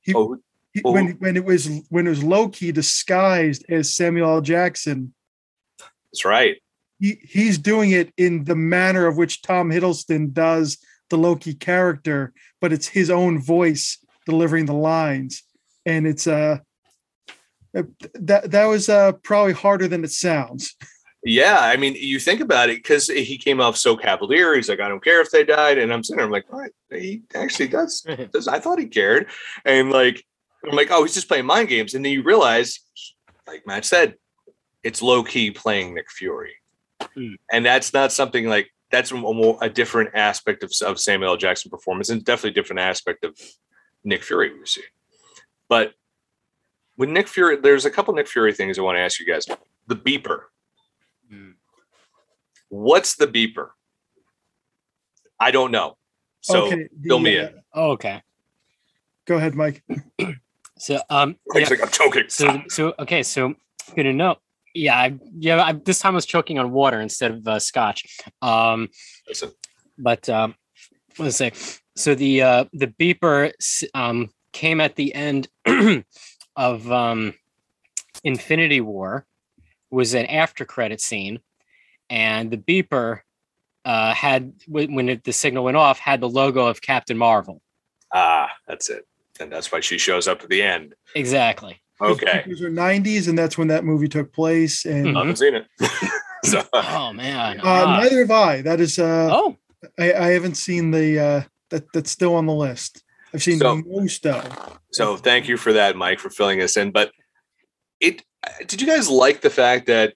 Speaker 3: He, oh, when when it was when it was Loki disguised as Samuel L. Jackson.
Speaker 1: That's right.
Speaker 3: He he's doing it in the manner of which Tom Hiddleston does the Loki character, but it's his own voice delivering the lines, and it's uh that that was uh probably harder than it sounds.
Speaker 1: Yeah, I mean, you think about it because he came off so cavalier. He's like, I don't care if they died, and I'm sitting there, I'm like, all right, he actually does. does I thought he cared, and like I'm like, oh, he's just playing mind games. And then you realize, like Matt said, it's Loki playing Nick Fury. Hmm. And that's not something like that's a, more, a different aspect of, of Samuel L. Jackson performance and definitely a different aspect of Nick Fury we see. But with Nick Fury, there's a couple Nick Fury things I want to ask you guys. The beeper. Hmm. What's the beeper? I don't know. So okay, fill me in.
Speaker 2: Oh, okay.
Speaker 3: Go ahead, Mike.
Speaker 2: So um,
Speaker 1: yeah. like I'm choking.
Speaker 2: So so okay, so good to know. Yeah, I, yeah. I, this time I was choking on water instead of uh, scotch. Um, Listen. but um, let's say so the uh, the beeper um came at the end of um Infinity War was an after credit scene, and the beeper uh, had when it, the signal went off had the logo of Captain Marvel.
Speaker 1: Ah, that's it and that's why she shows up at the end.
Speaker 2: Exactly.
Speaker 1: Okay.
Speaker 3: These are 90s, and that's when that movie took place. And
Speaker 1: mm-hmm. I haven't seen it.
Speaker 2: so, oh man.
Speaker 3: Uh, ah. Neither have I. That is. Uh, oh. I, I haven't seen the. Uh, that that's still on the list. I've seen so, most of.
Speaker 1: So thank you for that, Mike, for filling us in. But it. Did you guys like the fact that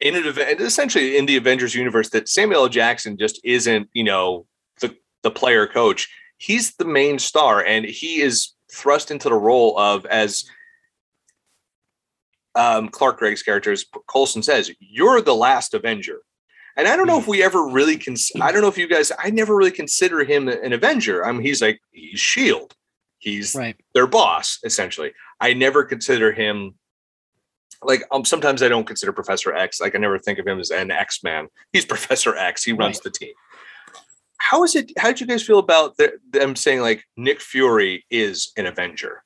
Speaker 1: in an event, essentially in the Avengers universe, that Samuel L. Jackson just isn't, you know, the the player coach he's the main star and he is thrust into the role of as um, Clark Gregg's character, as Coulson says, you're the last Avenger. And I don't know if we ever really can. I don't know if you guys. I never really consider him an Avenger. I mean, he's like he's Shield. He's
Speaker 2: Right.
Speaker 1: their boss essentially. I never consider him like um. Sometimes I don't consider Professor X. Like I never think of him as an X Man. He's Professor X. He runs
Speaker 2: Right.
Speaker 1: the team. How is it? How did you guys feel about the, them saying like Nick Fury is an Avenger?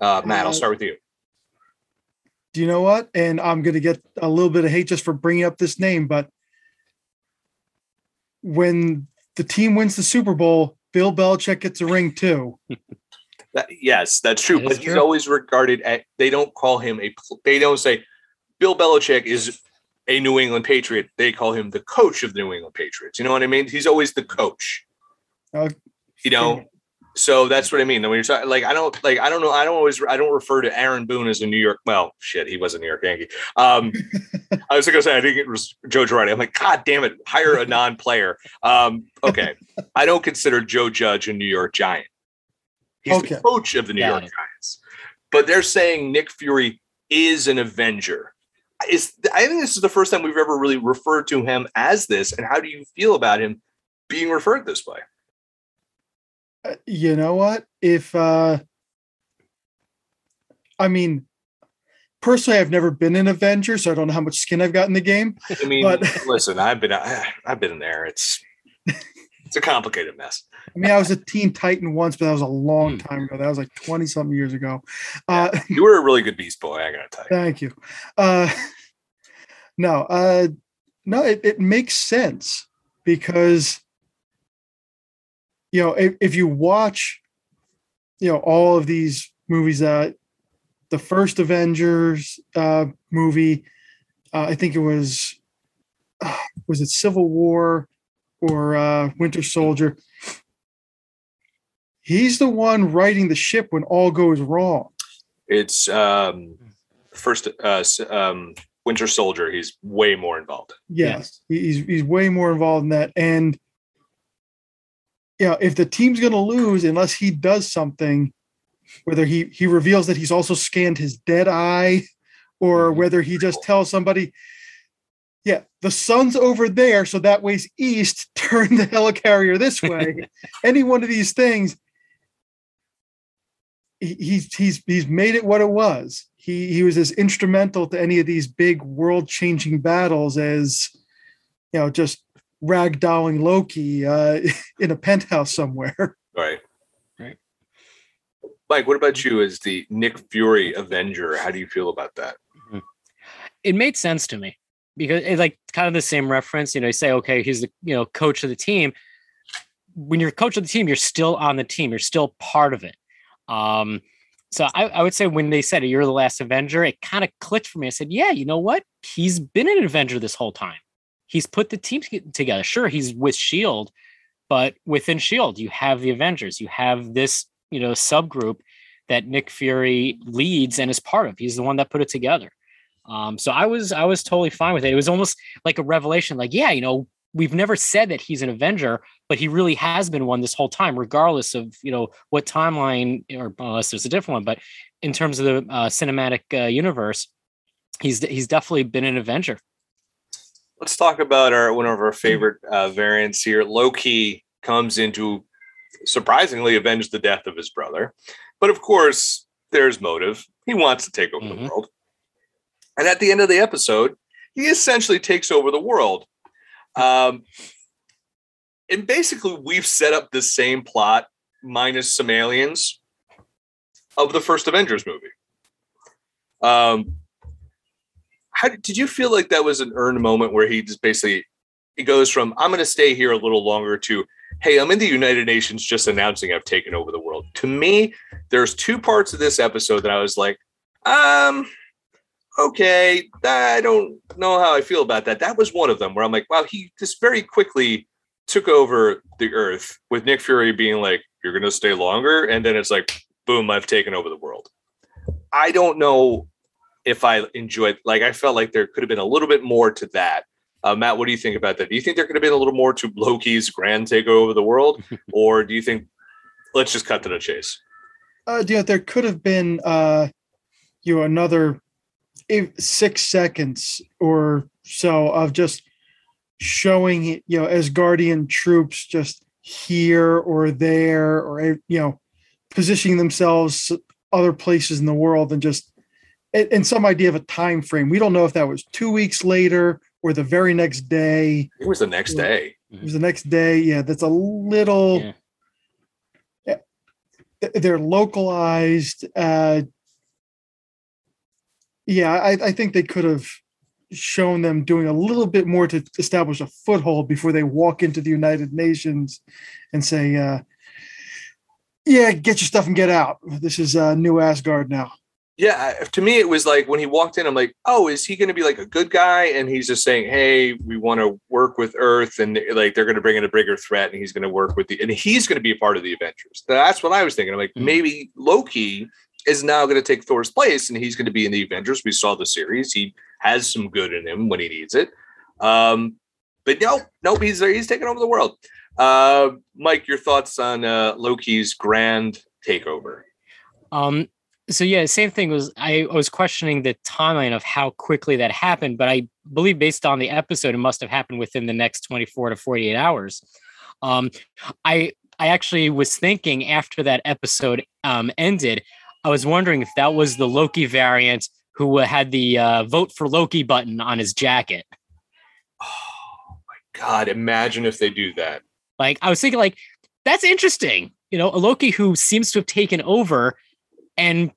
Speaker 1: Uh, Matt, I'll
Speaker 3: Uh,
Speaker 1: start with you.
Speaker 3: Do you know what? And I'm going to get a little bit of hate just for bringing up this name, but when the team wins the Super Bowl, Bill Belichick gets a ring too.
Speaker 1: That, yes, that's true.
Speaker 2: That
Speaker 1: but he's
Speaker 2: true.
Speaker 1: always regarded at. They don't call him a. They don't say Bill Belichick is a New England Patriot. They call him the coach of the New England Patriots. You know what I mean? He's always the coach.
Speaker 3: Uh,
Speaker 1: You know. So that's what I mean. When you're talking, like, I don't like, I don't know, I don't always, I don't refer to Aaron Boone as a New York. Well, shit, he was a New York Yankee. Um, I was gonna say I think it was Joe Girardi. I'm like, God damn it, hire a non-player. Um, okay, I don't consider Joe Judge a New York Giant. He's
Speaker 3: Okay.
Speaker 1: the coach of the New
Speaker 2: Got
Speaker 1: York
Speaker 2: it.
Speaker 1: Giants, but they're saying Nick Fury is an Avenger. Is I think this is the first time we've ever really referred to him as this. And how do you feel about him being referred this way?
Speaker 3: Uh, you know what? If uh I mean, personally, I've never been an Avenger, so I don't know how much skin I've got in the game.
Speaker 1: I mean,
Speaker 3: But-
Speaker 1: listen, I've been I've been in there. It's it's a complicated mess.
Speaker 3: I mean, I was a Teen Titan once, but that was a long
Speaker 2: Hmm.
Speaker 3: time ago. That was like 20 something years ago. Uh,
Speaker 1: You were a really good Beast Boy, I gotta tell you.
Speaker 3: Thank you. Uh, no, uh, no, it, it makes sense because you know if, if you watch, you know, all of these movies that the first Avengers uh, movie, uh, I think it was uh, was it Civil War or uh, Winter Soldier. He's the one riding the ship when all goes wrong.
Speaker 1: It's um first uh um Winter Soldier, he's way more involved.
Speaker 3: Yes, he- he's he's way more involved in that. And you know, if the team's going to lose unless he does something, whether he he reveals that he's also scanned his dead eye, or
Speaker 1: Mhm.
Speaker 3: whether he just tells somebody, "Yeah, the sun's over there, so that way's east. Turn the helicarrier this way." Any one of these things, he, he's he's he's made it what it was. He he was as instrumental to any of these big world changing battles as you know just ragdolling Loki uh, in a penthouse somewhere.
Speaker 1: Right.
Speaker 2: Right.
Speaker 1: Mike, what about you as the Nick Fury Avenger? How do you feel about that?
Speaker 2: it made sense to me because it's like kind of the same reference. You know, you say, okay, he's the you know coach of the team. When you're coach of the team, you're still on the team. You're still part of it. Um, so I, I would say when they said you're the last Avenger, it kind of clicked for me. I said, yeah, you know what? He's been an Avenger this whole time. He's put the team together. Sure, he's with Shield, but within Shield, you have the Avengers. You have this you know subgroup that Nick Fury leads and is part of. He's the one that put it together. Um, so I was I was totally fine with it. It was almost like a revelation. Like, yeah, you know, we've never said that he's an Avenger, but he really has been one this whole time, regardless of you know what timeline or unless there's a different one. But in terms of the uh, cinematic uh, universe, he's he's definitely been an Avenger.
Speaker 1: Let's talk about our one of our favorite uh, variants here. Loki comes in to surprisingly avenge the death of his brother, but of course, there's motive. He wants to take over the
Speaker 2: Mhm.
Speaker 1: world, and at the end of the episode, he essentially takes over the world. Um, and basically, we've set up the same plot minus some aliens of the first Avengers movie. Um, how did, you feel like that was an earned moment where he just basically he goes from I'm going to stay here a little longer to hey I'm in the United Nations just announcing I've taken over the world. To me, there's two parts of this episode that I was like, um, okay, I don't know how I feel about that. That was one of them where I'm like, wow, he just very quickly took over the Earth with Nick Fury being like, you're going to stay longer, and then it's like, boom, I've taken over the world. I don't know if I enjoyed like I felt like there could have been a little bit more to that. Uh, Matt, what do you think about that? Do you think there could have been a little more to Loki's grand takeover of the world, or do you think let's just cut to the chase?
Speaker 3: Uh, you know, there could have been uh, you know another if six seconds or so of just showing you know, Asgardian troops just here or there or you know positioning themselves other places in the world and just and some idea of a time frame. We don't know if that was two weeks later or the very next day.
Speaker 1: It was the next day.
Speaker 3: It was the next day. Yeah, that's a little. Yeah. They're localized. Uh, yeah, I, I think they could have shown them doing a little bit more to establish a foothold before they walk into the United Nations and say, uh, "Yeah, get your stuff and get out. This is uh, New Asgard now."
Speaker 1: Yeah, to me, it was like when he walked in, I'm like, oh, is he going to be like a good guy? And he's just saying, hey, we want to work with Earth, and like they're going to bring in a bigger threat, and he's going to work with the, and he's going to be a part of the Avengers. That's what I was thinking. I'm like, mm-hmm. maybe Loki is now going to take Thor's place, and he's going to be in the Avengers. We saw the series; he has some good in him when he needs it. Um, but no, nope, he's he's taking over the world. Uh, Mike, your thoughts on uh, Loki's grand takeover?
Speaker 2: Um, so yeah, same thing was I was questioning the timeline of how quickly that happened, but I believe based on the episode, it must have happened within the next 24 to 48 hours. Um, I I actually was thinking after that episode um, ended, I was wondering if that was the Loki variant who had the uh, vote for Loki button on his jacket.
Speaker 1: Oh my god! Imagine if they do that.
Speaker 2: Like I was thinking, like that's interesting. You know, a Loki who seems to have taken over and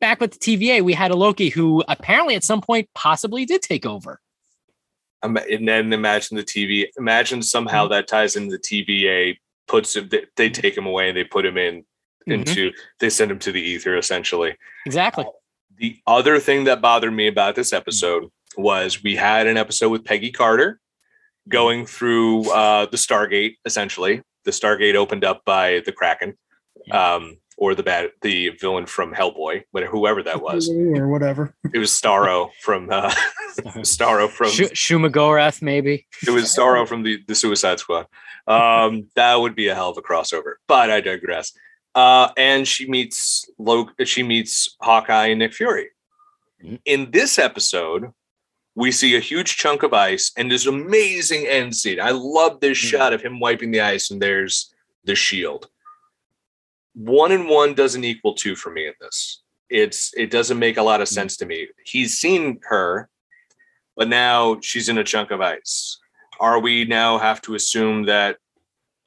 Speaker 2: back with the TVA, we had a Loki who apparently at some point possibly did take over.
Speaker 1: Um, and then imagine the TV. Imagine somehow mm-hmm. that ties into the TVA. Puts him. They, they take him away and they put him in mm-hmm. into. They send him to the ether essentially.
Speaker 2: Exactly. Uh,
Speaker 1: the other thing that bothered me about this episode mm-hmm. was we had an episode with Peggy Carter going through uh, the Stargate. Essentially, the Stargate opened up by the Kraken. Um, or the bad the villain from Hellboy, whatever whoever that was,
Speaker 3: or whatever.
Speaker 1: It was Starro from uh, Starro from
Speaker 2: Sh- Shumagorath, maybe.
Speaker 1: It was Starro from the the Suicide Squad. Um, that would be a hell of a crossover, but I digress. Uh, and she meets Loki. She meets Hawkeye and Nick Fury. Mm-hmm. In this episode, we see a huge chunk of ice and this amazing end scene. I love this mm-hmm. shot of him wiping the ice, and there's the shield one and one doesn't equal two for me in this. It's it doesn't make a lot of mm. sense to me. He's seen her, but now she's in a chunk of ice. Are we now have to assume that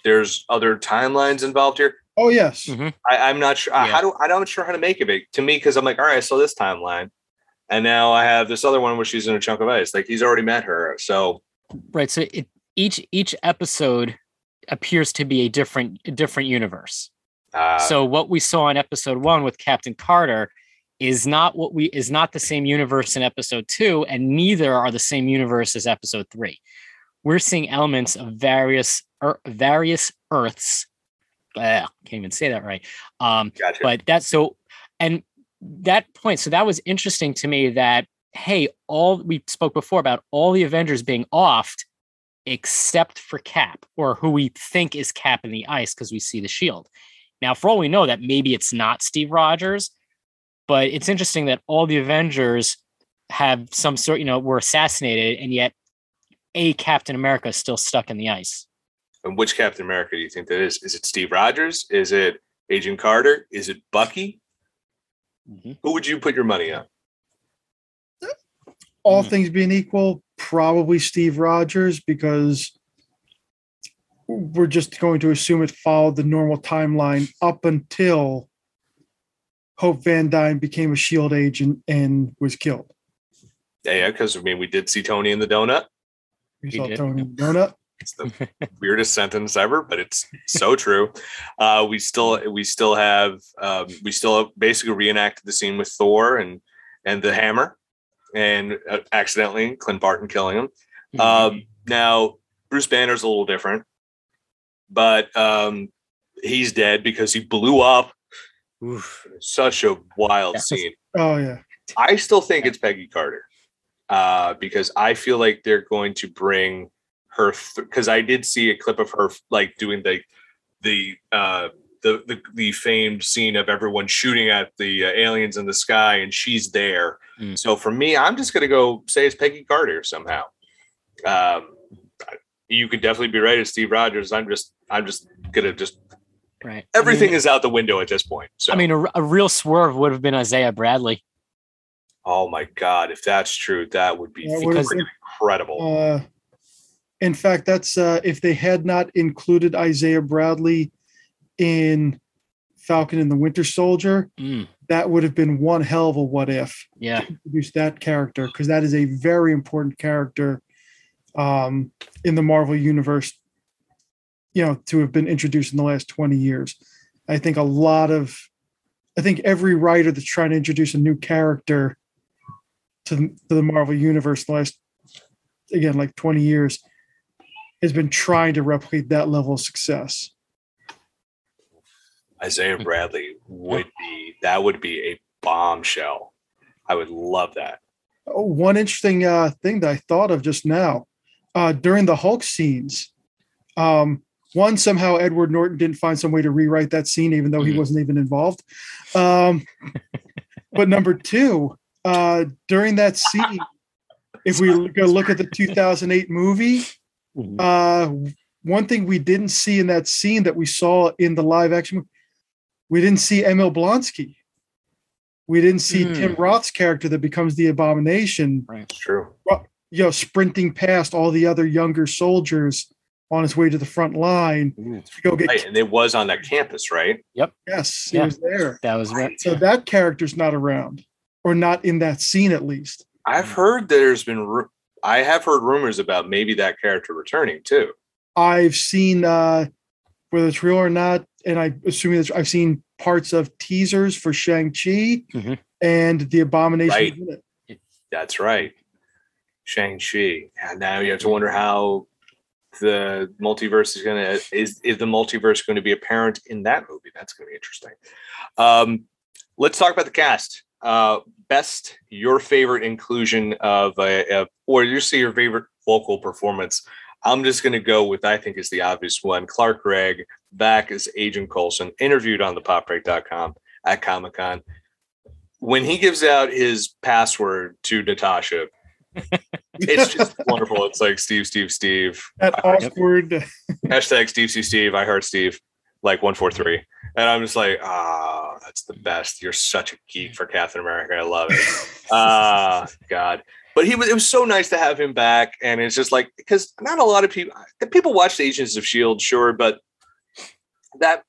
Speaker 1: there's other timelines involved here?
Speaker 3: Oh yes.
Speaker 1: Mm-hmm. I, am not sure. Yeah. How do I'm not sure how to make of it to me because I'm like, all right, so this timeline, and now I have this other one where she's in a chunk of ice. Like he's already met her, so
Speaker 2: right. So it, each each episode appears to be a different a different universe. Uh, so what we saw in episode one with Captain Carter is not what we is not the same universe in episode two, and neither are the same universe as episode three. We're seeing elements of various er, various Earths. Uh, can't even say that right. Um, gotcha. But that's so, and that point. So that was interesting to me. That hey, all we spoke before about all the Avengers being offed, except for Cap, or who we think is Cap in the ice because we see the shield. Now, for all we know, that maybe it's not Steve Rogers, but it's interesting that all the Avengers have some sort, you know, were assassinated, and yet a Captain America is still stuck in the ice.
Speaker 1: And which Captain America do you think that is? Is it Steve Rogers? Is it Agent Carter? Is it Bucky? Mm-hmm. Who would you put your money on?
Speaker 3: All mm-hmm. things being equal, probably Steve Rogers because we're just going to assume it followed the normal timeline up until Hope Van Dyne became a Shield agent and was killed.
Speaker 1: Yeah, yeah, because I mean, we did see Tony in the donut.
Speaker 3: We he saw did. Tony in the donut.
Speaker 1: It's the weirdest sentence ever, but it's so true. Uh, we still we still have um, we still basically reenacted the scene with Thor and and the hammer, and uh, accidentally Clint Barton killing him. Mm-hmm. Um, now Bruce Banner's a little different but um, he's dead because he blew up. Oof, such a wild yeah. scene.
Speaker 3: Oh yeah.
Speaker 1: I still think it's Peggy Carter uh, because I feel like they're going to bring her because th- I did see a clip of her like doing the the uh, the, the the famed scene of everyone shooting at the uh, aliens in the sky, and she's there.
Speaker 2: Mm.
Speaker 1: So for me, I'm just gonna go say it's Peggy Carter somehow. Um, you could definitely be right as Steve Rogers. I'm just I'm just gonna just
Speaker 2: Right.
Speaker 1: everything
Speaker 2: I mean,
Speaker 1: is out the window at this point. So
Speaker 2: I mean, a, a real swerve would have been Isaiah Bradley.
Speaker 1: oh my god, if that's true, that would be
Speaker 3: That would have
Speaker 1: freaking
Speaker 3: been-
Speaker 1: incredible.
Speaker 3: Uh, in fact, that's uh, if they had not included Isaiah Bradley in Falcon and the Winter Soldier,
Speaker 2: Mm,
Speaker 3: that would have been one hell of a what if.
Speaker 2: yeah.
Speaker 3: introduce that character because that is a very important character um, in the Marvel universe. You know, to have been introduced in the last twenty years, I think a lot of, I think every writer that's trying to introduce a new character to the, to the Marvel universe in the last, again, like twenty years, has been trying to replicate that level of success.
Speaker 1: Isaiah Bradley would be that would be a bombshell. I would love that.
Speaker 3: Oh, one interesting uh, thing that I thought of just now uh, during the Hulk scenes. Um, one, somehow Edward Norton didn't find some way to rewrite that scene, even though he
Speaker 2: Mhm.
Speaker 3: wasn't even involved. Um, but number two, uh, during that scene, if we go look at the 2008 movie,
Speaker 2: Mhm.
Speaker 3: uh, one thing we didn't see in that scene that we saw in the live action, movie, we didn't see Emil Blonsky. We didn't see
Speaker 2: Hmm.
Speaker 3: Tim Roth's character that becomes the abomination
Speaker 1: It's true.
Speaker 3: you know, sprinting past all the other younger soldiers on his way to the front line
Speaker 2: Ooh,
Speaker 3: to go get.
Speaker 1: Right, and it was on that campus, right? Yep.
Speaker 3: Yes, he
Speaker 2: Yeah.
Speaker 3: was there.
Speaker 2: that was right.
Speaker 3: So that character's not around, or not in that scene at least.
Speaker 1: I've heard there's been ru- I have heard rumors about maybe that character returning too.
Speaker 3: I've seen uh, whether it's real or not, and I assuming that I've seen parts of teasers for Shang Chi
Speaker 2: Mhm.
Speaker 3: and the Abomination.
Speaker 1: Right. That's right. Shang-Chi. And now you have to wonder how the multiverse is gonna is is the multiverse going to be apparent in that movie? That's gonna be interesting. Um let's talk about the cast. Uh best your favorite inclusion of a, a or you see your favorite vocal performance. I'm just gonna go with I think is the obvious one. Clark Gregg back as Agent Coulson, interviewed on the popbreak.com at Comic Con. When he gives out his password to Natasha, it's just wonderful. It's like Steve, Steve, Steve.
Speaker 3: that awkward.
Speaker 1: hashtag Steve C Steve. I heart Steve like one four three, and I'm just like, ah, that's the best. You're such a geek for Captain America. I love it. Ah, God. But he was. It was so nice to have him back, and it's just like because not a lot of people people watched Agents of Shield, sure, but that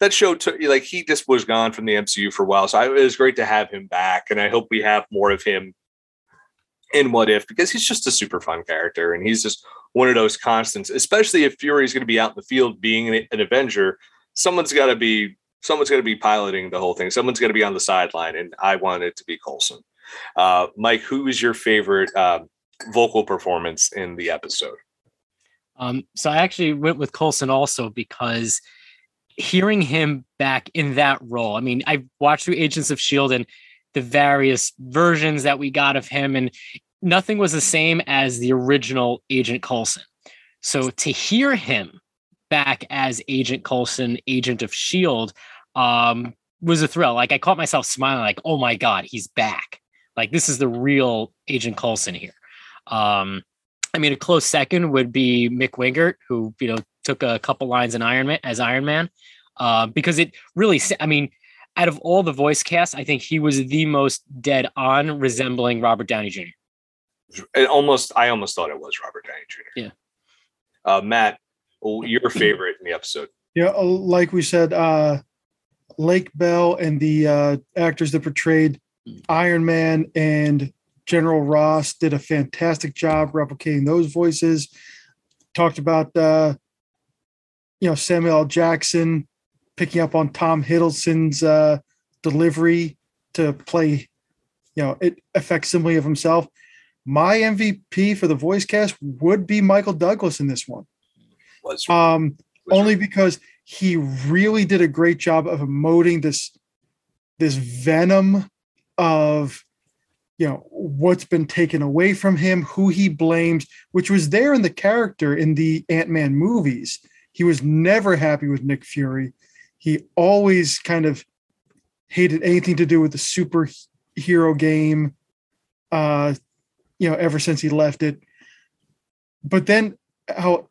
Speaker 1: that show took like he just was gone from the MCU for a while. So I, it was great to have him back, and I hope we have more of him in What If because he's just a super fun character, and he's just one of those constants. Especially if Fury's going to be out in the field being an, an Avenger, someone's got to be someone's got to be piloting the whole thing. Someone's got to be on the sideline, and I want it to be Coulson. Uh, Mike, who is your favorite uh, vocal performance in the episode?
Speaker 2: Um, so I actually went with Coulson also because hearing him back in that role, I mean, I watched through Agents of S.H.I.E.L.D. and the various versions that we got of him, and nothing was the same as the original Agent Coulson. So to hear him back as Agent Coulson, Agent of S.H.I.E.L.D., um, was a thrill. Like I caught myself smiling, like, oh my God, he's back. Like this is the real Agent Coulson here. Um, I mean, a close second would be Mick Wingert, who you know took a couple lines in Iron Man as Iron Man, uh, because it really, I mean, out of all the voice casts, I think he was the most dead on, resembling Robert Downey Jr.
Speaker 1: It almost, I almost thought it was Robert Downey Jr.
Speaker 2: Yeah.
Speaker 1: Uh, Matt, your favorite in the episode?
Speaker 3: Yeah, uh, like we said, uh, Lake Bell and the uh, actors that portrayed Iron Man and General Ross did a fantastic job replicating those voices. Talked about, uh, you know, Samuel L. Jackson picking up on Tom Hiddleston's uh, delivery to play, you know, it a facsimile of himself. My MVP for the voice cast would be Michael Douglas in this one.
Speaker 1: Was,
Speaker 3: Um,
Speaker 1: was
Speaker 3: only because he really did a great job of emoting this this venom of you know what's been taken away from him who he blames which was there in the character in the ant-man movies he was never happy with nick fury He always kind of hated anything to do with the superhero game. Uh, you know, ever since he left it. But then how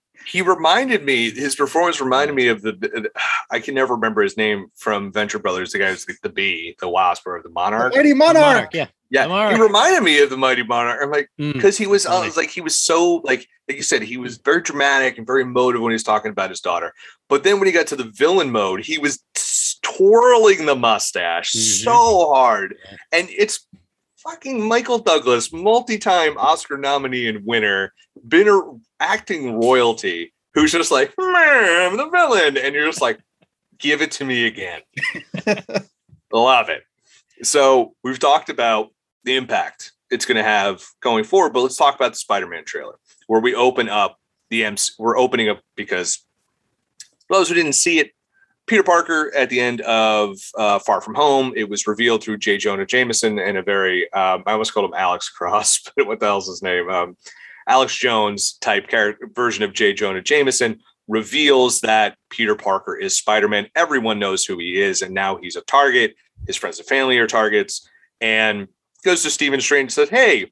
Speaker 3: he
Speaker 1: reminded me his performance reminded me of the i can never remember his name from venture brothers the guy who's like the bee the wasp or the monarch
Speaker 3: Mighty Monarch.
Speaker 2: Yeah.
Speaker 1: yeah
Speaker 2: Monarch.
Speaker 1: he reminded me of the mighty monarch i'm like
Speaker 2: Mm.
Speaker 1: because he was uh,
Speaker 2: Totally.
Speaker 1: it's like he was so like like you said he was very dramatic and very emotive when he was talking about his daughter but then when he got to the villain mode he was twirling the mustache
Speaker 2: Mhm.
Speaker 1: so hard
Speaker 2: Yeah.
Speaker 1: and it's fucking michael douglas multi-time oscar nominee and winner been a acting royalty who's just like "Meh, i'm the villain and you're just like give it to me again love it so we've talked about the impact it's going to have going forward. But let's talk about the Spider-Man trailer, where we open up the MC. We're opening up because for those who didn't see it, Peter Parker at the end of uh, Far From Home, it was revealed through J. Jonah Jameson and a very um, I almost called him Alex Cross, but what the hell's his name? Um, Alex Jones type character version of J. Jonah Jameson reveals that Peter Parker is Spider-Man. Everyone knows who he is, and now he's a target. His friends and family are targets, and goes to Stephen Strange and says, "Hey,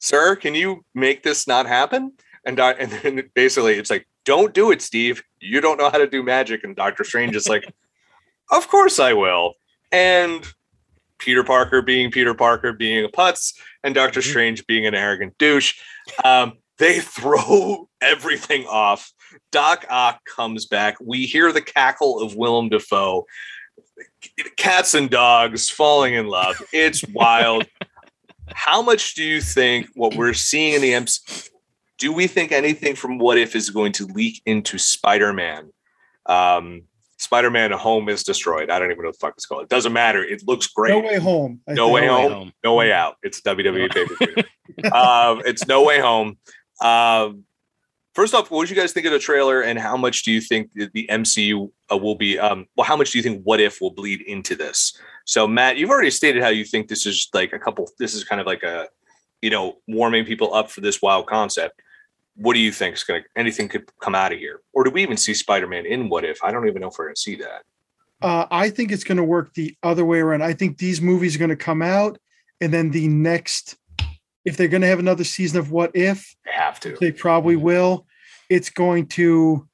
Speaker 1: sir, can you make this not happen?" And and basically it's like, "Don't do it, Steve. You don't know how to do magic." And Doctor Strange is like, "Of course I will." And Peter Parker being Peter Parker being a putz, and Doctor
Speaker 2: Mhm.
Speaker 1: Strange being an arrogant douche, um, they throw everything off. Doc Ock comes back. We hear the cackle of Willem Dafoe. Cats and dogs falling in love. It's wild. How much do you think what we're seeing in the MC? Do we think anything from What If is going to leak into Spider Man? Um, Spider Man Home is destroyed. I don't even know what the fuck it's called. It doesn't matter. It looks great.
Speaker 3: No way home. I
Speaker 1: No way
Speaker 2: way
Speaker 1: home.
Speaker 2: home.
Speaker 1: No way out. It's WWE pay per um, it's no way home. Um, first off, what did you guys think of the trailer, and how much do you think the MCU uh, will be? Um, well, how much do you think What If will bleed into this? So, Matt, you've already stated how you think this is like a couple. This is kind of like a, you know, warming people up for this wild concept. What do you think is going to? Anything could come out of here, or do we even see Spider-Man in What If? I don't even know if we're going to see that.
Speaker 3: Uh, I think it's going to work the other way around. I think these movies are going to come out, and then the next, if they're going to have another season of What If,
Speaker 1: They have to.
Speaker 3: they probably will. It's going to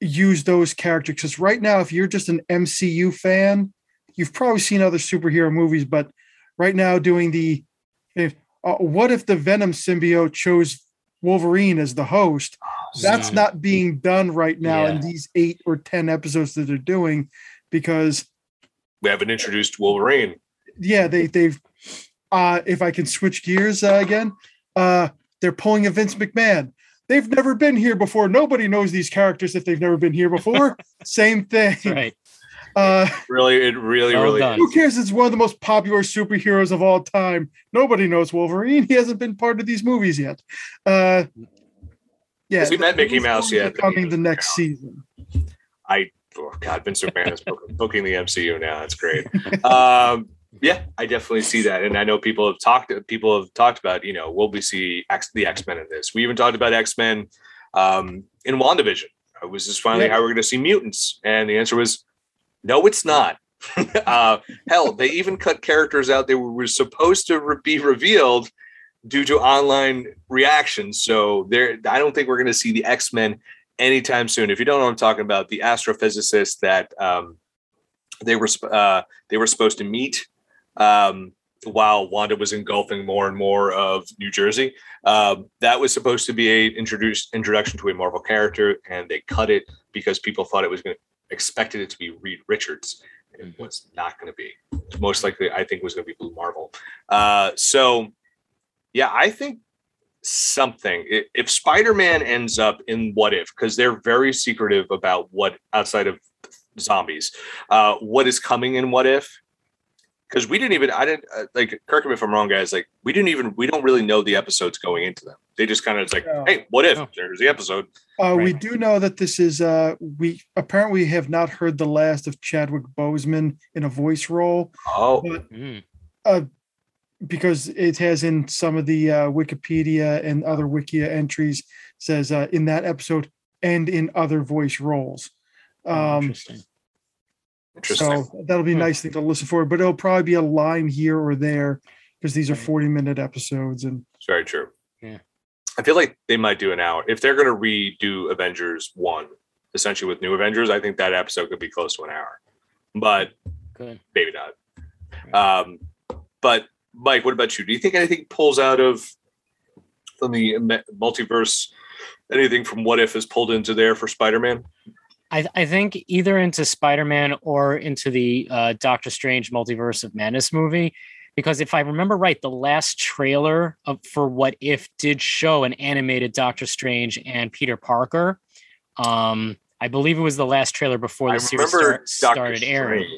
Speaker 3: use those characters because right now, if you're just an MCU fan, you've probably seen other superhero movies, but right now, doing the if, uh, what if the Venom symbiote chose Wolverine as the host? That's
Speaker 2: Yeah.
Speaker 3: not being done right now in these eight or ten episodes that they're doing because
Speaker 1: We haven't introduced Wolverine.
Speaker 3: yeah, they they've uh if I can switch gears uh, again, uh they're pulling a Vince McMahon. They've never been here before. Nobody knows these characters if they've never been here before. Same thing.
Speaker 2: That's right.
Speaker 3: Uh
Speaker 1: Really, it really,
Speaker 2: Well
Speaker 1: really.
Speaker 2: done.
Speaker 3: who cares? It's one of the most popular superheroes of all time. Nobody knows Wolverine. He hasn't been part of these movies yet. Uh yeah,
Speaker 1: Has he met Mickey Mouse
Speaker 3: movies
Speaker 1: yet?
Speaker 3: Coming the next season.
Speaker 1: oh god, Vince McMahon is booking the MCU now. That's great. Um, yeah, I definitely see that, and I know people have talked. People have talked about. You know, will we see X, the X Men in this? We even talked about X Men um, in Wandavision. Uh, Was this finally
Speaker 3: Yeah.
Speaker 1: how we're going to see mutants? And the answer was no, it's not. uh, hell, they even cut characters out that were supposed to re- be revealed due to online reactions. So there, I don't think we're going to see the X Men anytime soon. If you don't know what I'm talking about, the astrophysicist that um, they were uh, they were supposed to meet um, while Wanda was engulfing more and more of New Jersey. Um, that was supposed to be a introduced introduction to a Marvel character, and they cut it because people thought it was going to expected it to be Reed Richards. It was not going to be. Most likely, I think was going to be Blue Marvel. Uh, so, yeah, I think something. If Spider-Man ends up in What If, because they're very secretive about what outside of zombies, uh, what is coming in What If. Because we didn't even I didn't uh, like correct me if I'm wrong, guys. Like we didn't even we don't really know the episodes going into them. They just kind of like,
Speaker 3: No.
Speaker 1: hey, what if
Speaker 2: No.
Speaker 1: there's the episode?
Speaker 3: Uh, We do know that this is uh, we apparently have not heard the last of Chadwick Boseman in a voice role
Speaker 1: Oh,
Speaker 3: But-
Speaker 2: Mm.
Speaker 3: because it has in some of the uh, Wikipedia and other Wikia entries says uh, in that episode and in other voice roles. Um,
Speaker 2: interesting.
Speaker 1: Interesting.
Speaker 3: so that'll be a
Speaker 2: Hmm.
Speaker 3: nice thing to listen for, but it'll probably be a line here or there because these are 40 minute episodes and
Speaker 1: It's very true.
Speaker 2: Yeah.
Speaker 1: I feel like they might do an hour if they're going to redo Avengers one, essentially with new Avengers. I think that episode could be close to an hour, but
Speaker 2: Good.
Speaker 1: maybe not. Um, but Mike, what about you? Do you think anything pulls out of from the multiverse? Anything from What If is pulled into there for Spider-Man?
Speaker 2: I, I think either into Spider-Man or into the uh, Doctor Strange Multiverse of Madness movie, because if I remember right, the last trailer of, for What If did show an animated Doctor Strange and Peter Parker. Um, I believe it was the last trailer before the
Speaker 1: I
Speaker 2: series start,
Speaker 1: Doctor
Speaker 2: started airing.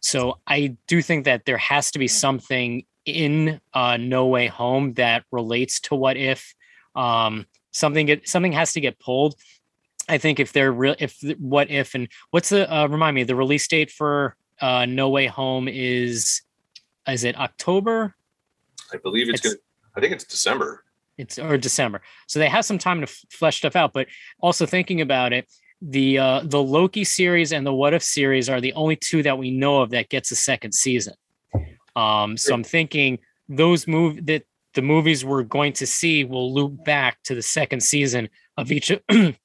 Speaker 2: So I do think that there has to be something in uh, No Way Home that relates to What If. Um, something get, something has to get pulled. I think if they're real, if What If and what's the uh, remind me the release date for uh, No Way Home is is it October?
Speaker 1: I believe it's,
Speaker 2: It's-
Speaker 1: going. I think it's December.
Speaker 2: It's or December. So they have some time to f- flesh stuff out. But also thinking about it, the uh, the Loki series and the What If series are the only two that we know of that gets a second season. Um, so I'm thinking those move that the movies we're going to see will loop back to the second season of each of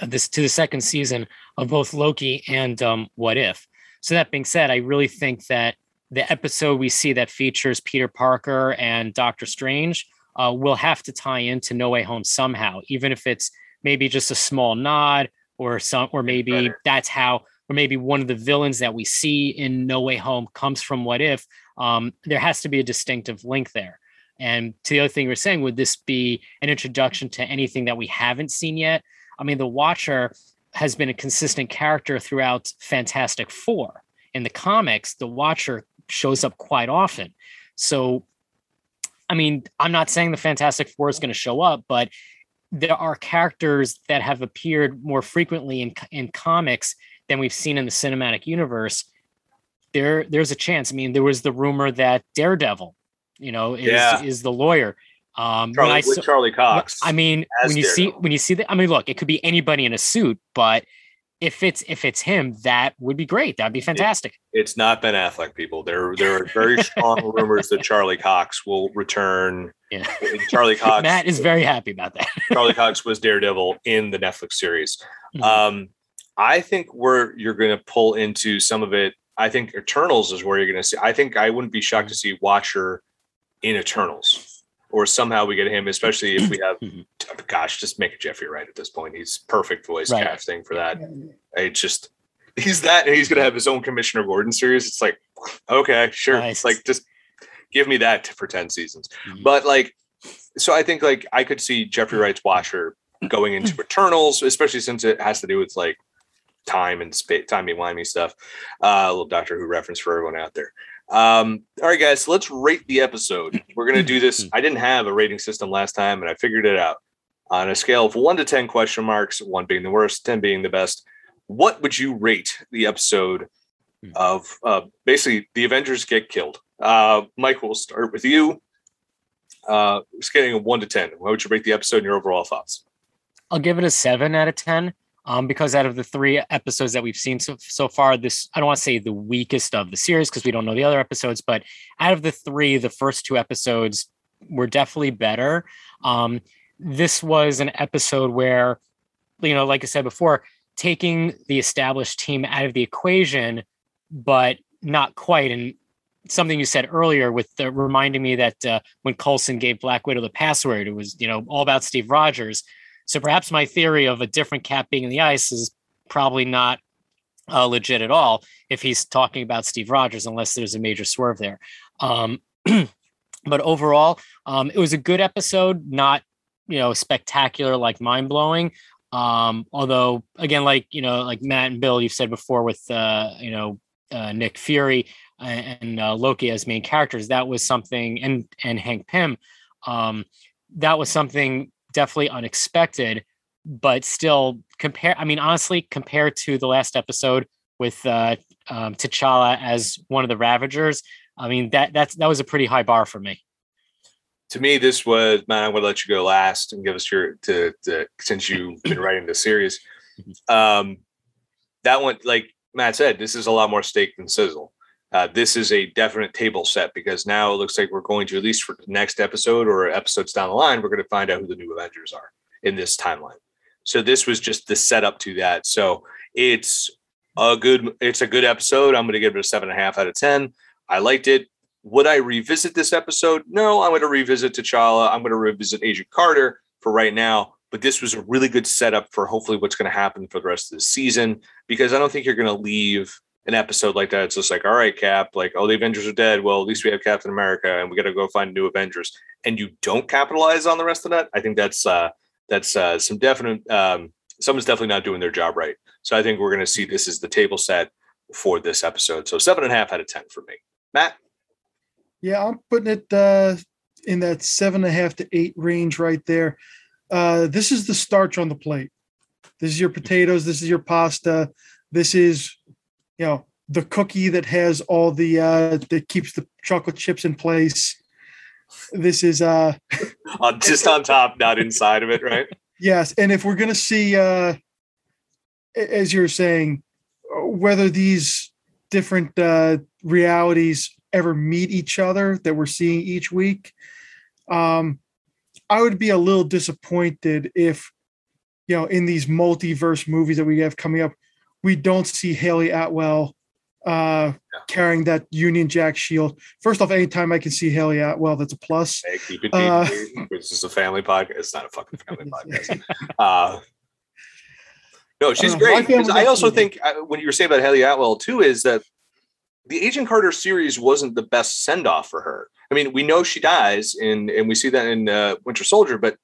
Speaker 2: this to the second season of both Loki and um, What If. So that being said, I really think that the episode we see that features Peter Parker and Doctor Strange uh, will have to tie into No Way Home somehow, even if it's maybe just a small nod or some, or maybe
Speaker 1: Better.
Speaker 2: that's how, or maybe one of the villains that we see in No Way Home comes from What If. Um, there has to be a distinctive link there. And to the other thing were saying, would this be an introduction to anything that we haven't seen yet? I mean, the Watcher has been a consistent character throughout Fantastic Four. In the comics, the Watcher shows up quite often. So, I mean, I'm not saying the Fantastic Four is going to show up, but there are characters that have appeared more frequently in in comics than we've seen in the cinematic universe. There, there's a chance. I mean, there was the rumor that Daredevil, you know, is
Speaker 1: Yeah.
Speaker 2: is the lawyer. Um, when
Speaker 1: Charlie,
Speaker 2: I saw-
Speaker 1: Charlie Cox.
Speaker 2: I mean, when you see when you see that, I mean, look, it could be anybody in a suit, but if it's if it's him, that would be great. That'd be fantastic.
Speaker 1: it's not Ben Affleck. People, there there are very strong rumors that Charlie Cox will return.
Speaker 2: Yeah.
Speaker 1: Charlie Cox.
Speaker 2: Matt is very happy about that.
Speaker 1: Charlie Cox was Daredevil in the Netflix series.
Speaker 2: Mhm.
Speaker 1: Um, I think where you're going to pull into some of it, I think Eternals is where you're going to see. I think I wouldn't be shocked to see Watcher in Eternals, or somehow we get him, especially if we have.
Speaker 2: Mhm.
Speaker 1: Gosh, just make it Jeffrey Wright at this point. He's perfect voice
Speaker 2: Right.
Speaker 1: casting for that. It's just he's that, and he's going to have his own Commissioner Gordon series. It's like, okay, sure.
Speaker 2: Nice.
Speaker 1: Like just give me that for ten seasons.
Speaker 2: Mhm.
Speaker 1: But like, so I think like I could see Jeffrey Wright's Watcher going into Eternals, especially since it has to do with like time and space, timey wimey stuff. Uh, a little Doctor Who reference for everyone out there. Um, all right, guys, so let's rate the episode. We're gonna do this. I didn't have a rating system last time, and I figured it out on a scale of one to ten question marks, one being the worst, ten being the best. What would you rate the episode of uh, basically the Avengers get killed? Uh, Mike, we'll start with you. Uh, scaling a one to ten. What would you rate the episode and your overall thoughts?
Speaker 2: I'll give it a seven out of ten. Um, because out of the three episodes that we've seen so, so far, this I don't want to say the weakest of the series because we don't know the other episodes, but out of the three, the first two episodes were definitely better. Um, this was an episode where, you know, like I said before, taking the established team out of the equation, but not quite. And something you said earlier with the, reminding me that uh, when Coulson gave Black Widow the password, it was you know all about Steve Rogers. So perhaps my theory of a different cap being in the ice is probably not uh, legit at all if he's talking about Steve Rogers, unless there's a major swerve there. Um, but overall, um, it was a good episode, not you know spectacular like mind blowing. Um, although again, like you know, like Matt and Bill, you've said before with uh, you know uh, Nick Fury, and uh, Loki as main characters. That was something, and and Hank Pym, um, that was something definitely unexpected, but still compare. I mean, honestly, compared to the last episode with uh, um, T'Challa as one of the Ravagers, I mean that that's that was a pretty high bar for me.
Speaker 1: To me, this was man. I'm going to let you go last and give us your to, to since you've been writing the series. Um, that one, like Matt said, this is a lot more steak than sizzle. Uh, this is a definite table set because now it looks like we're going to at least for the next episode or episodes down the line, we're going to find out who the new Avengers are in this timeline. So this was just the setup to that. So it's a good it's a good episode. I'm going to give it a seven and a half out of ten. I liked it. Would I revisit this episode? No, I'm going to revisit T'Challa. I'm going to revisit Agent Carter for right now. But this was a really good setup for hopefully what's going to happen for the rest of the season because I don't think you're going to leave an episode like that. It's just like, all right, Cap, like, oh, the Avengers are dead. Well, at least we have Captain America, and we got to go find new Avengers. And you don't capitalize on the rest of that. I think that's uh, that's uh, some definite. Um, someone's definitely not doing their job right. So I think we're going to see this as the table set for this episode. So seven and a half out of ten for me. Matt.
Speaker 3: Yeah, I'm putting it uh, in that seven and a half to eight range right there. Uh, this is the starch on the plate. This is your potatoes. This is your pasta. This is you know the cookie that has all the uh that keeps the chocolate chips in place. This is uh
Speaker 1: just on top not inside of it right?
Speaker 3: Yes and if we're gonna see uh as you're saying whether these different uh realities ever meet each other that we're seeing each week um i would be a little disappointed if you know in these multiverse movies that we have coming up we don't see Hayley Atwell uh, yeah. carrying that Union Jack shield. First off, anytime I can see Hayley Atwell, that's a plus.
Speaker 1: Hey, keep it uh, This is a family podcast. It's not a fucking family podcast. Uh, no, she's uh, great. I also think when you were saying about Hayley Atwell too, is that the Agent Carter series wasn't the best send off for her. I mean, we know she dies, and and we see that in uh, Winter Soldier, but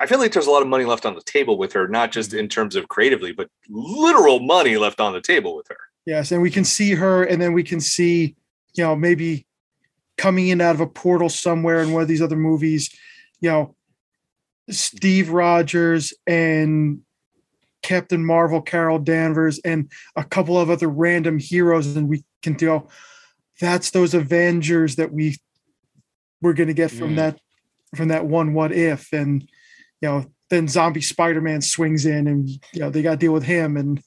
Speaker 1: I feel like there's a lot of money left on the table with her, not just in terms of creatively, but literal money left on the table with her.
Speaker 3: Yes, and we can see her, and then we can see, you know, maybe coming in out of a portal somewhere in one of these other movies, you know, Steve Rogers and Captain Marvel, Carol Danvers, and a couple of other random heroes, and we can go, that's those Avengers that we we're going to get from mm. that from that one what if and you know, then zombie Spider-Man swings in and you know, they got to deal with him and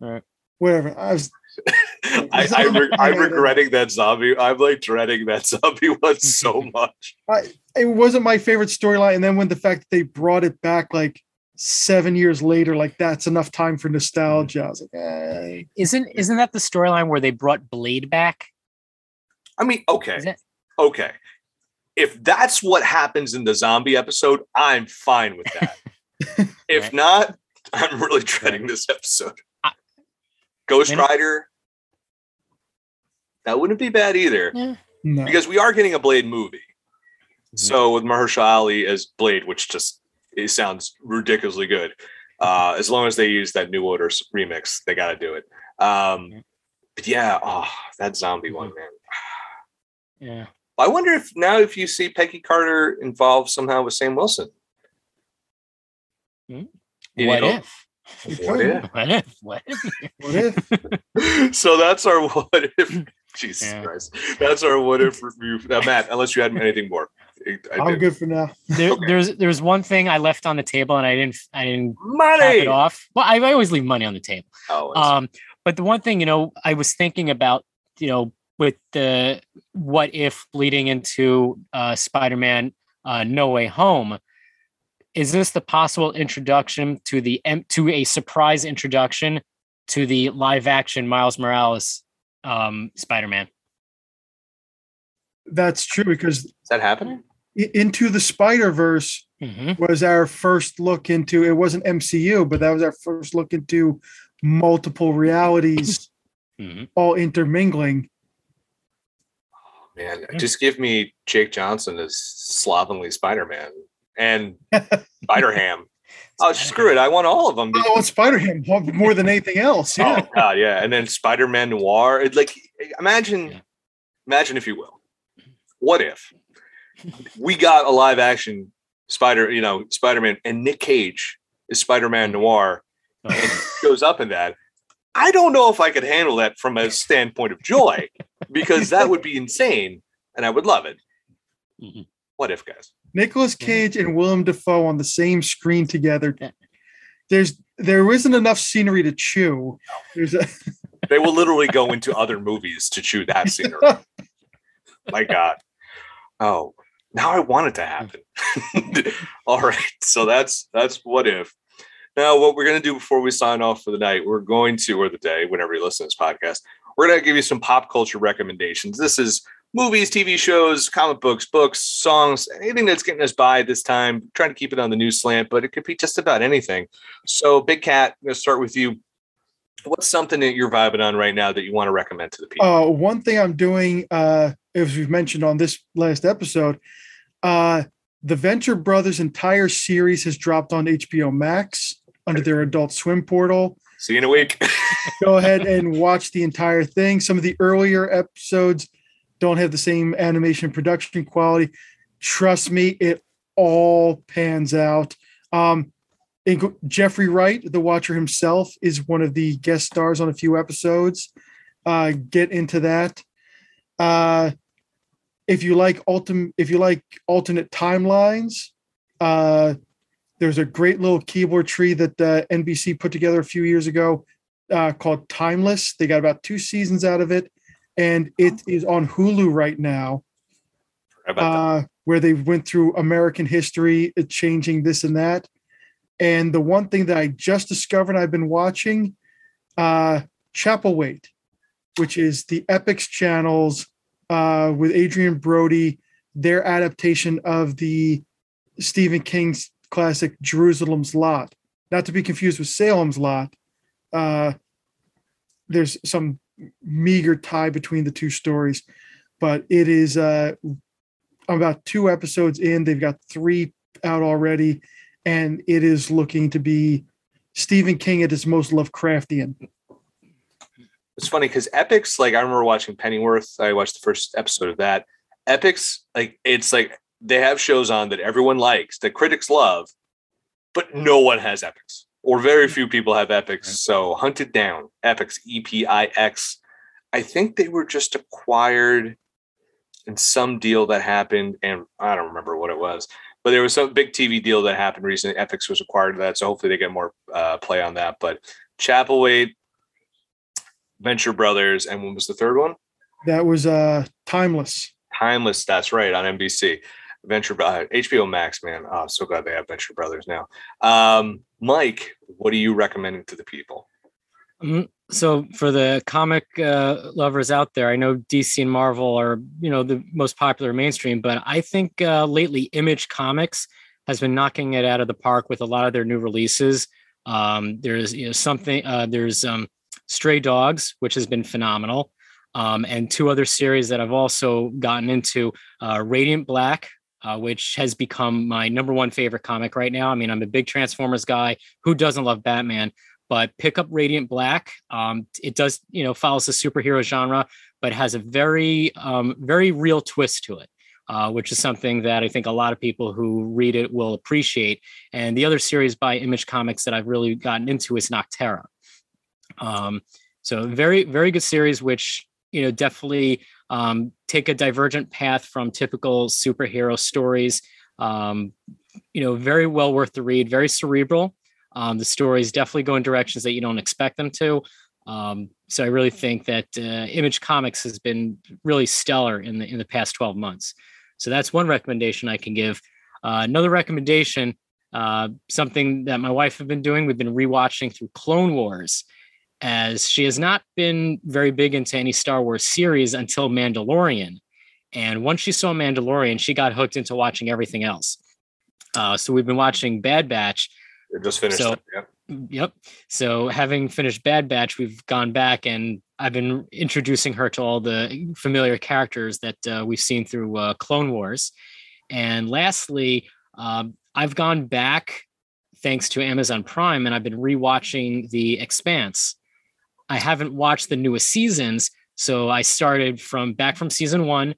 Speaker 2: right.
Speaker 3: whatever. I was
Speaker 1: I, I am re- regretting that zombie. I'm like dreading that zombie one so much.
Speaker 3: I, it wasn't my favorite storyline, and then when the fact that they brought it back like seven years later, like that's enough time for nostalgia. I was like, eh.
Speaker 2: isn't isn't that the storyline where they brought Blade back?
Speaker 1: I mean, okay, okay if that's what happens in the zombie episode, I'm fine with that. if right. not, I'm really dreading this episode. I, Ghost Rider, that wouldn't be bad either.
Speaker 2: Yeah.
Speaker 3: No.
Speaker 1: Because we are getting a Blade movie. Mm-hmm. So with Mahershala Ali as Blade, which just it sounds ridiculously good. Uh, as long as they use that New Order remix, they got to do it. Um, but yeah, oh, that zombie one, man.
Speaker 2: yeah.
Speaker 1: I wonder if now if you see Peggy Carter involved somehow with Sam Wilson.
Speaker 2: Hmm? What, know, if?
Speaker 1: what if?
Speaker 2: What if? What
Speaker 3: if? what if?
Speaker 1: so that's our what if. Jesus yeah. Christ, that's our what if review. Now, Matt, unless you had anything more,
Speaker 3: I am good for now.
Speaker 2: There, okay. There's there's one thing I left on the table and I didn't I didn't
Speaker 1: money
Speaker 2: cap it off. Well, I, I always leave money on the table.
Speaker 1: Oh,
Speaker 2: um, but the one thing you know I was thinking about you know with the what if leading into uh, Spider-Man uh, No Way Home. Is this the possible introduction to the to a surprise introduction to the live action Miles Morales um, Spider-Man?
Speaker 3: That's true because
Speaker 1: is that happening?
Speaker 3: Into the Spider Verse mm-hmm. was our first look into. It wasn't MCU, but that was our first look into multiple realities, mm-hmm. all intermingling
Speaker 1: man. Just give me Jake Johnson as slovenly Spider Man and Spider Ham. Oh, screw it! I want all of them.
Speaker 3: I want Spider Ham more than anything else. Oh, yeah.
Speaker 1: Oh god, yeah. And then Spider Man Noir. It, like, imagine,
Speaker 2: Yeah.
Speaker 1: imagine if you will. What if we got a live action Spider, you know, Spider Man, and Nick Cage is Spider Man Noir oh, and shows up in that. I don't know if I could handle that from a standpoint of joy because that would be insane and I would love it.
Speaker 2: Mhm.
Speaker 1: What if, guys?
Speaker 3: Nicolas Cage and Willem Dafoe on the same screen together.
Speaker 2: Yeah.
Speaker 3: There's there isn't enough scenery to chew. There's a,
Speaker 1: They will literally go into other movies to chew that scenery. My God. Oh, now I want it to happen. All right. So that's that's what if. Now, what we're gonna do before we sign off for the night, we're going to, or the day, whenever you listen to this podcast, we're gonna give you some pop culture recommendations. This is movies, TV shows, comic books, books, songs, anything that's getting us by this time. Trying to keep it on the news slant, but it could be just about anything. So, Big Cat, I'm gonna start with you. What's something that you're vibing on right now that you want to recommend to the people?
Speaker 3: uh, one thing I'm doing, uh, as we've mentioned on this last episode, uh, the Venture Brothers entire series has dropped on HBO Max under their Adult Swim portal.
Speaker 1: See you in a week.
Speaker 3: Go ahead and watch the entire thing. Some of the earlier episodes don't have the same animation production quality. Trust me, it all pans out. Um, inc- Jeffrey Wright, the Watcher himself, is one of the guest stars on a few episodes. Uh, get into that. Uh, if you like ultimate, if you like alternate timelines, uh, there's a great little keyboard tree that uh, NBC put together a few years ago uh, called Timeless. They got about two seasons out of it, and it is on Hulu right now, uh, where they went through American history, uh, changing this and that. And the one thing that I just discovered I've been watching, uh, Chapelwaite, which is the Epix channels uh, with Adrien Brody, their adaptation of the Stephen King's classic Jerusalem's Lot, not to be confused with Salem's Lot. Uh, there's some meager tie between the two stories, but it is uh, about two episodes in. They've got three out already, and it is looking to be Stephen King at his most Lovecraftian.
Speaker 1: It's funny because Epix, like I remember watching Pennyworth. I watched the first episode of that. Epix, like it's like they have shows on that everyone likes, that critics love, but no one has Epix, or very few people have Epix.
Speaker 2: Right.
Speaker 1: So hunt it down. Epix, E P I X. I think they were just acquired in some deal that happened, and I don't remember what it was, but there was some big TV deal that happened recently. Epix was acquired to that, so hopefully they get more uh, play on that. But Chapelwaite, Venture Brothers, and when was the third one?
Speaker 3: That was uh, Timeless.
Speaker 1: Timeless. That's right on NBC. Venture uh, HBO Max, man. Oh, so glad they have Venture Brothers now. Um, Mike, what are you recommending to the people?
Speaker 2: Mhm. So for the comic uh, lovers out there, I know DC and Marvel are you know the most popular mainstream, but I think uh, lately Image Comics has been knocking it out of the park with a lot of their new releases. Um, there's you know something uh, there's um, Stray Dogs, which has been phenomenal, um, and two other series that I've also gotten into: uh, Radiant Black. Uh, which has become my number one favorite comic right now. I mean, I'm a big Transformers guy. Who doesn't love Batman? but pick up Radiant Black. Um, it does, you know, follows the superhero genre, but has a very, um, very real twist to it, uh, which is something that I think a lot of people who read it will appreciate. And the other series by Image Comics that I've really gotten into is Nocterra. Um, so very, very good series, which you know definitely um, take a divergent path from typical superhero stories. Um, you know, very well worth the read, very cerebral. Um, the stories definitely go in directions that you don't expect them to. Um, so I really think that uh, Image Comics has been really stellar in the in the past 12 months. So that's one recommendation I can give. Uh, another recommendation, uh, something that my wife have been doing. We've been rewatching through Clone Wars, as she has not been very big into any Star Wars series until Mandalorian. And once she saw Mandalorian, she got hooked into watching everything else. Uh, so we've been watching Bad Batch.
Speaker 1: Just finished
Speaker 2: So-
Speaker 1: it. Yeah.
Speaker 2: Yep. So having finished Bad Batch, we've gone back and I've been introducing her to all the familiar characters that uh, we've seen through uh, Clone Wars. And lastly, um, I've gone back thanks to Amazon Prime, and I've been rewatching The Expanse. I haven't watched the newest seasons, so I started from back from season one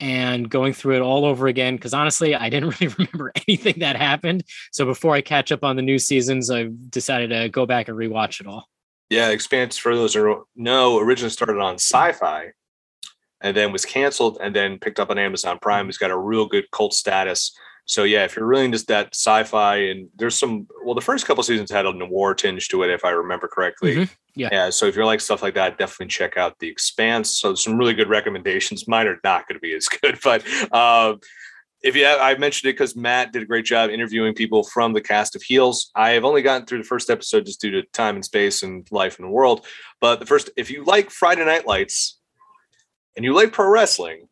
Speaker 2: and going through it all over again because honestly, I didn't really remember anything that happened. So before I catch up on the new seasons, I decided to go back and rewatch it all.
Speaker 1: Yeah, Expanse for those who know originally started on Sci-Fi, and then was canceled, and then picked up on Amazon Prime. Mm. It's got a real good cult status. So yeah, if you're really into that sci-fi, and there's some, well, the first couple seasons had a noir tinge to it, if I remember correctly.
Speaker 2: Mhm. Yeah.
Speaker 1: Yeah. So if you're like stuff like that, definitely check out The Expanse. So some really good recommendations. Mine are not going to be as good, but uh, if you have, I mentioned it because Matt did a great job interviewing people from the cast of Heels. I have only gotten through the first episode just due to time and space and life in the world. But the first, if you like Friday Night Lights and you like pro wrestling,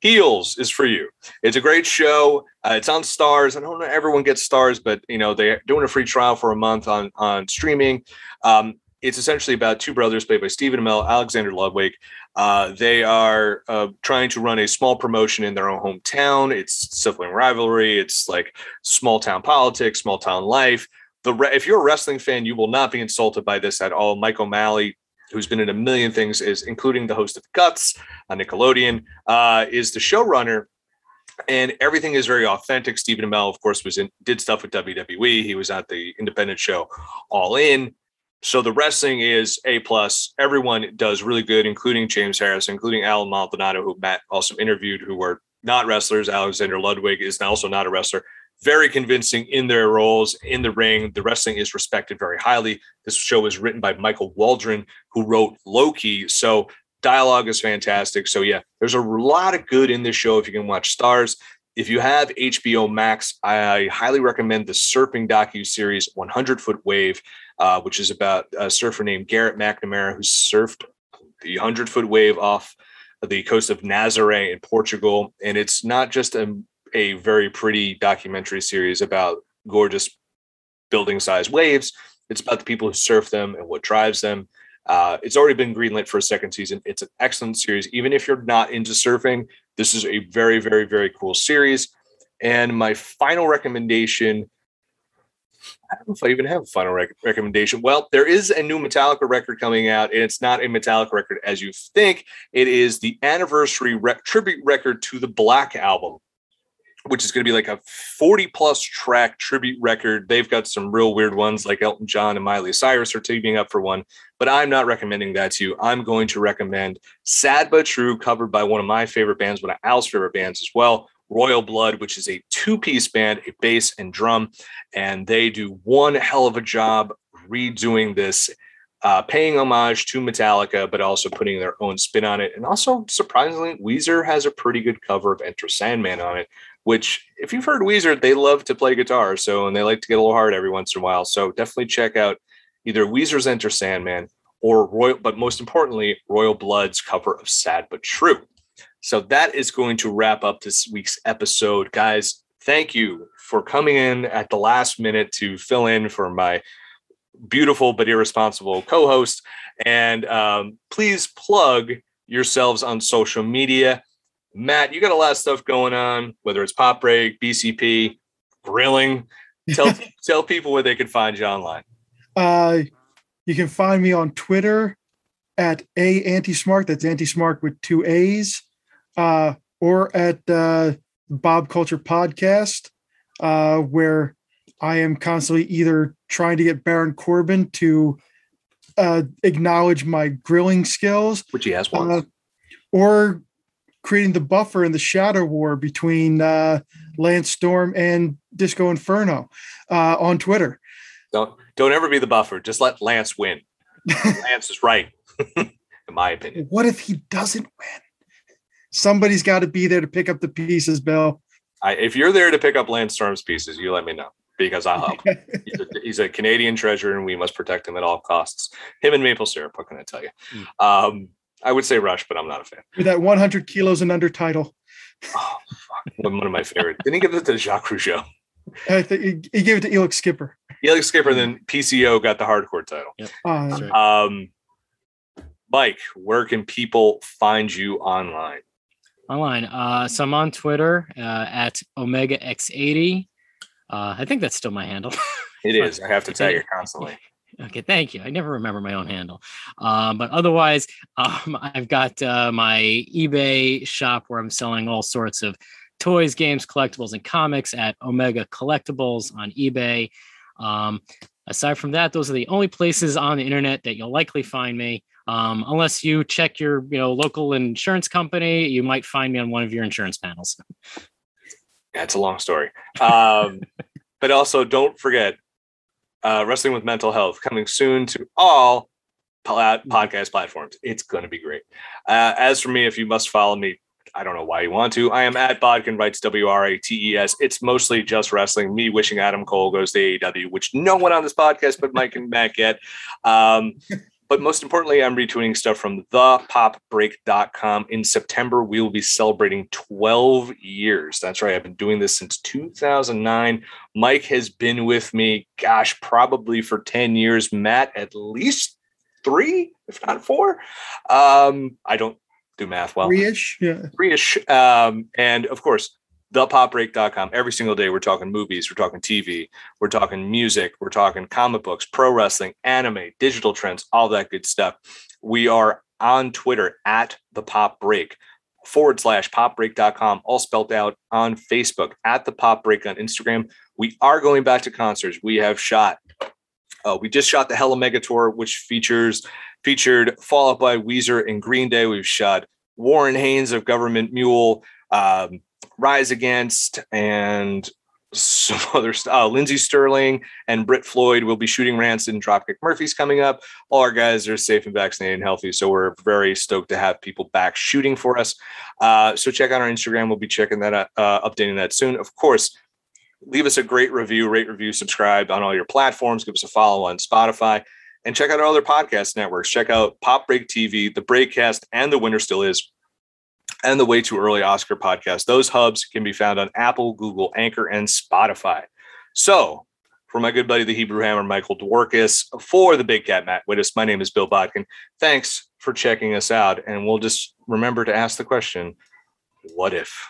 Speaker 1: Heels is for you. It's a great show. Uh, it's on Starz. I don't know everyone gets Starz, but you know they're doing a free trial for a month on on streaming. Um, it's essentially about two brothers played by Stephen Amell, Alexander Ludwig. Uh, they are uh, trying to run a small promotion in their own hometown. It's sibling rivalry. It's like small town politics, small town life. The re- if you're a wrestling fan, you will not be insulted by this at all. Mike O'Malley, who's been in a million things, is including the host of Guts on Nickelodeon, uh, is the showrunner and everything is very authentic. Stephen Amell, of course, was in did stuff with WWE. He was at the independent show All In. So the wrestling is a plus. Everyone does really good, including James Harris, including Allen Maldonado, who Matt also interviewed, who were not wrestlers. Alexander Ludwig is also not a wrestler. Very convincing in their roles in the ring. The wrestling is respected very highly. This show was written by Michael Waldron, who wrote Loki. So dialogue is fantastic. So yeah, there's a lot of good in this show if you can watch Starz. If you have HBO Max, I highly recommend the surfing docu series 100 Foot Wave, uh, which is about a surfer named Garrett McNamara who surfed the 100 foot wave off the coast of Nazaré in Portugal. And it's not just a, a very pretty documentary series about gorgeous building size waves, it's about the people who surf them and what drives them. Uh, it's already been greenlit for a second season. It's an excellent series. Even if you're not into surfing, this is a very, very, very cool series. And my final recommendation I don't know if I even have a final rec- recommendation. Well, there is a new Metallica record coming out, and it's not a Metallica record as you think. It is the anniversary tribute record to the Black Album, which is going to be like a 40 plus track tribute record. They've got some real weird ones, like Elton John and Miley Cyrus are teaming up for one, but I'm not recommending that to you. I'm going to recommend Sad But True, covered by one of my favorite bands, one of Al's favorite bands as well. Royal Blood, which is a two piece band, a bass and drum. And they do one hell of a job redoing this, uh, paying homage to Metallica, but also putting their own spin on it. And also, surprisingly, Weezer has a pretty good cover of Enter Sandman on it, which, if you've heard Weezer, they love to play guitar. So, and they like to get a little hard every once in a while. So, definitely check out either Weezer's Enter Sandman or Royal, but most importantly, Royal Blood's cover of Sad But True. So that is going to wrap up this week's episode. Guys, thank you for coming in at the last minute to fill in for my beautiful but irresponsible co host. And um, please plug yourselves on social media. Matt, you got a lot of stuff going on, whether it's Pop Break, BCP, grilling. Tell, tell people where they can find you online.
Speaker 3: Uh, you can find me on Twitter at a anti smart. That's anti smart with two A's uh, or at uh, Bob Culture Podcast, uh, where I am constantly either trying to get Baron Corbin to uh, acknowledge my grilling skills,
Speaker 1: Which he has one.
Speaker 3: uh, or creating the buffer in the shadow war between uh, Lance Storm and Disco Inferno uh, on Twitter.
Speaker 1: don't don't ever be the buffer. Just let Lance win. Lance is right, in my opinion.
Speaker 3: What if he doesn't win? Somebody's got to be there to pick up the pieces, Bill.
Speaker 1: I, if you're there to pick up Lance Storm's pieces, you let me know because I'll help. he's, a, he's a Canadian treasure, and we must protect him at all costs. Him and maple syrup. What can I tell you? Um, I would say Rush, but I'm not a fan.
Speaker 3: With that 100 kilos and under title.
Speaker 1: Oh, fuck. One of my favorite. Didn't he give it to Jacques Rougeau?
Speaker 3: I think he he gave it to Elix Skipper.
Speaker 1: Alex Skipper, then PCO got the hardcore title.
Speaker 3: Uh,
Speaker 2: right.
Speaker 1: Um, Mike, where can people find you online?
Speaker 2: online. Uh, so I'm on Twitter uh, at Omega X80. Uh, I think that's still my handle.
Speaker 1: It is. I have to tag you constantly.
Speaker 2: Okay, thank you. I never remember my own handle, um, but otherwise, um, I've got uh, my eBay shop where I'm selling all sorts of toys, games, collectibles, and comics at Omega Collectibles on eBay. Um, aside from that, those are the only places on the internet that you'll likely find me. Um, unless you check your, you know, local insurance company, you might find me on one of your insurance panels.
Speaker 1: It's a long story. Um, but also, don't forget uh, Wrestling with Mental Health coming soon to all podcast platforms. It's going to be great. Uh, as for me, if you must follow me, I don't know why you want to. I am at Bodkin Writes W R A T E S. It's mostly just wrestling. Me wishing Adam Cole goes to AEW, which no one on this podcast but Mike and Matt get. Um, but most importantly, I'm retweeting stuff from thepopbreak.com. In September, we will be celebrating 12 years. That's right. I've been doing this since 2009. Mike has been with me, gosh, probably for 10 years. Matt, at least three, if not four. Um, I don't do math well.
Speaker 3: Three-ish, yeah.
Speaker 1: Three-ish. Um, and of course, thepopbreak.com. Every single day, we're talking movies, we're talking TV, we're talking music, we're talking comic books, pro wrestling, anime, digital trends, all that good stuff. We are on Twitter at the pop break forward slash popbreak.com, all spelled out on Facebook at the pop break on Instagram. We are going back to concerts. We have shot, uh, we just shot the Hella Mega Tour, which features featured Fall Out Boy Weezer and Green Day. We've shot Warren Haynes of Government Mule. Um, Rise Against and some other stuff. Uh, Lindsey Stirling and Brit Floyd will be shooting Rancid and Dropkick Murphys coming up. All our guys are safe and vaccinated and healthy. So we're very stoked to have people back shooting for us. Uh, so check out our Instagram. We'll be checking that, out, uh, updating that soon. Of course, leave us a great review, rate, review, subscribe on all your platforms. Give us a follow on Spotify and check out our other podcast networks. Check out Pop Break TV, The Breakcast, and The Winter Still Is and the Way Too Early Oscar podcast. Those hubs can be found on Apple, Google, Anchor, and Spotify. So, for my good buddy, the Hebrew Hammer, Michael Dworkis, for the Big Cat, Matt Wittes, my name is Bill Bodkin. Thanks for checking us out. And we'll just remember to ask the question what if?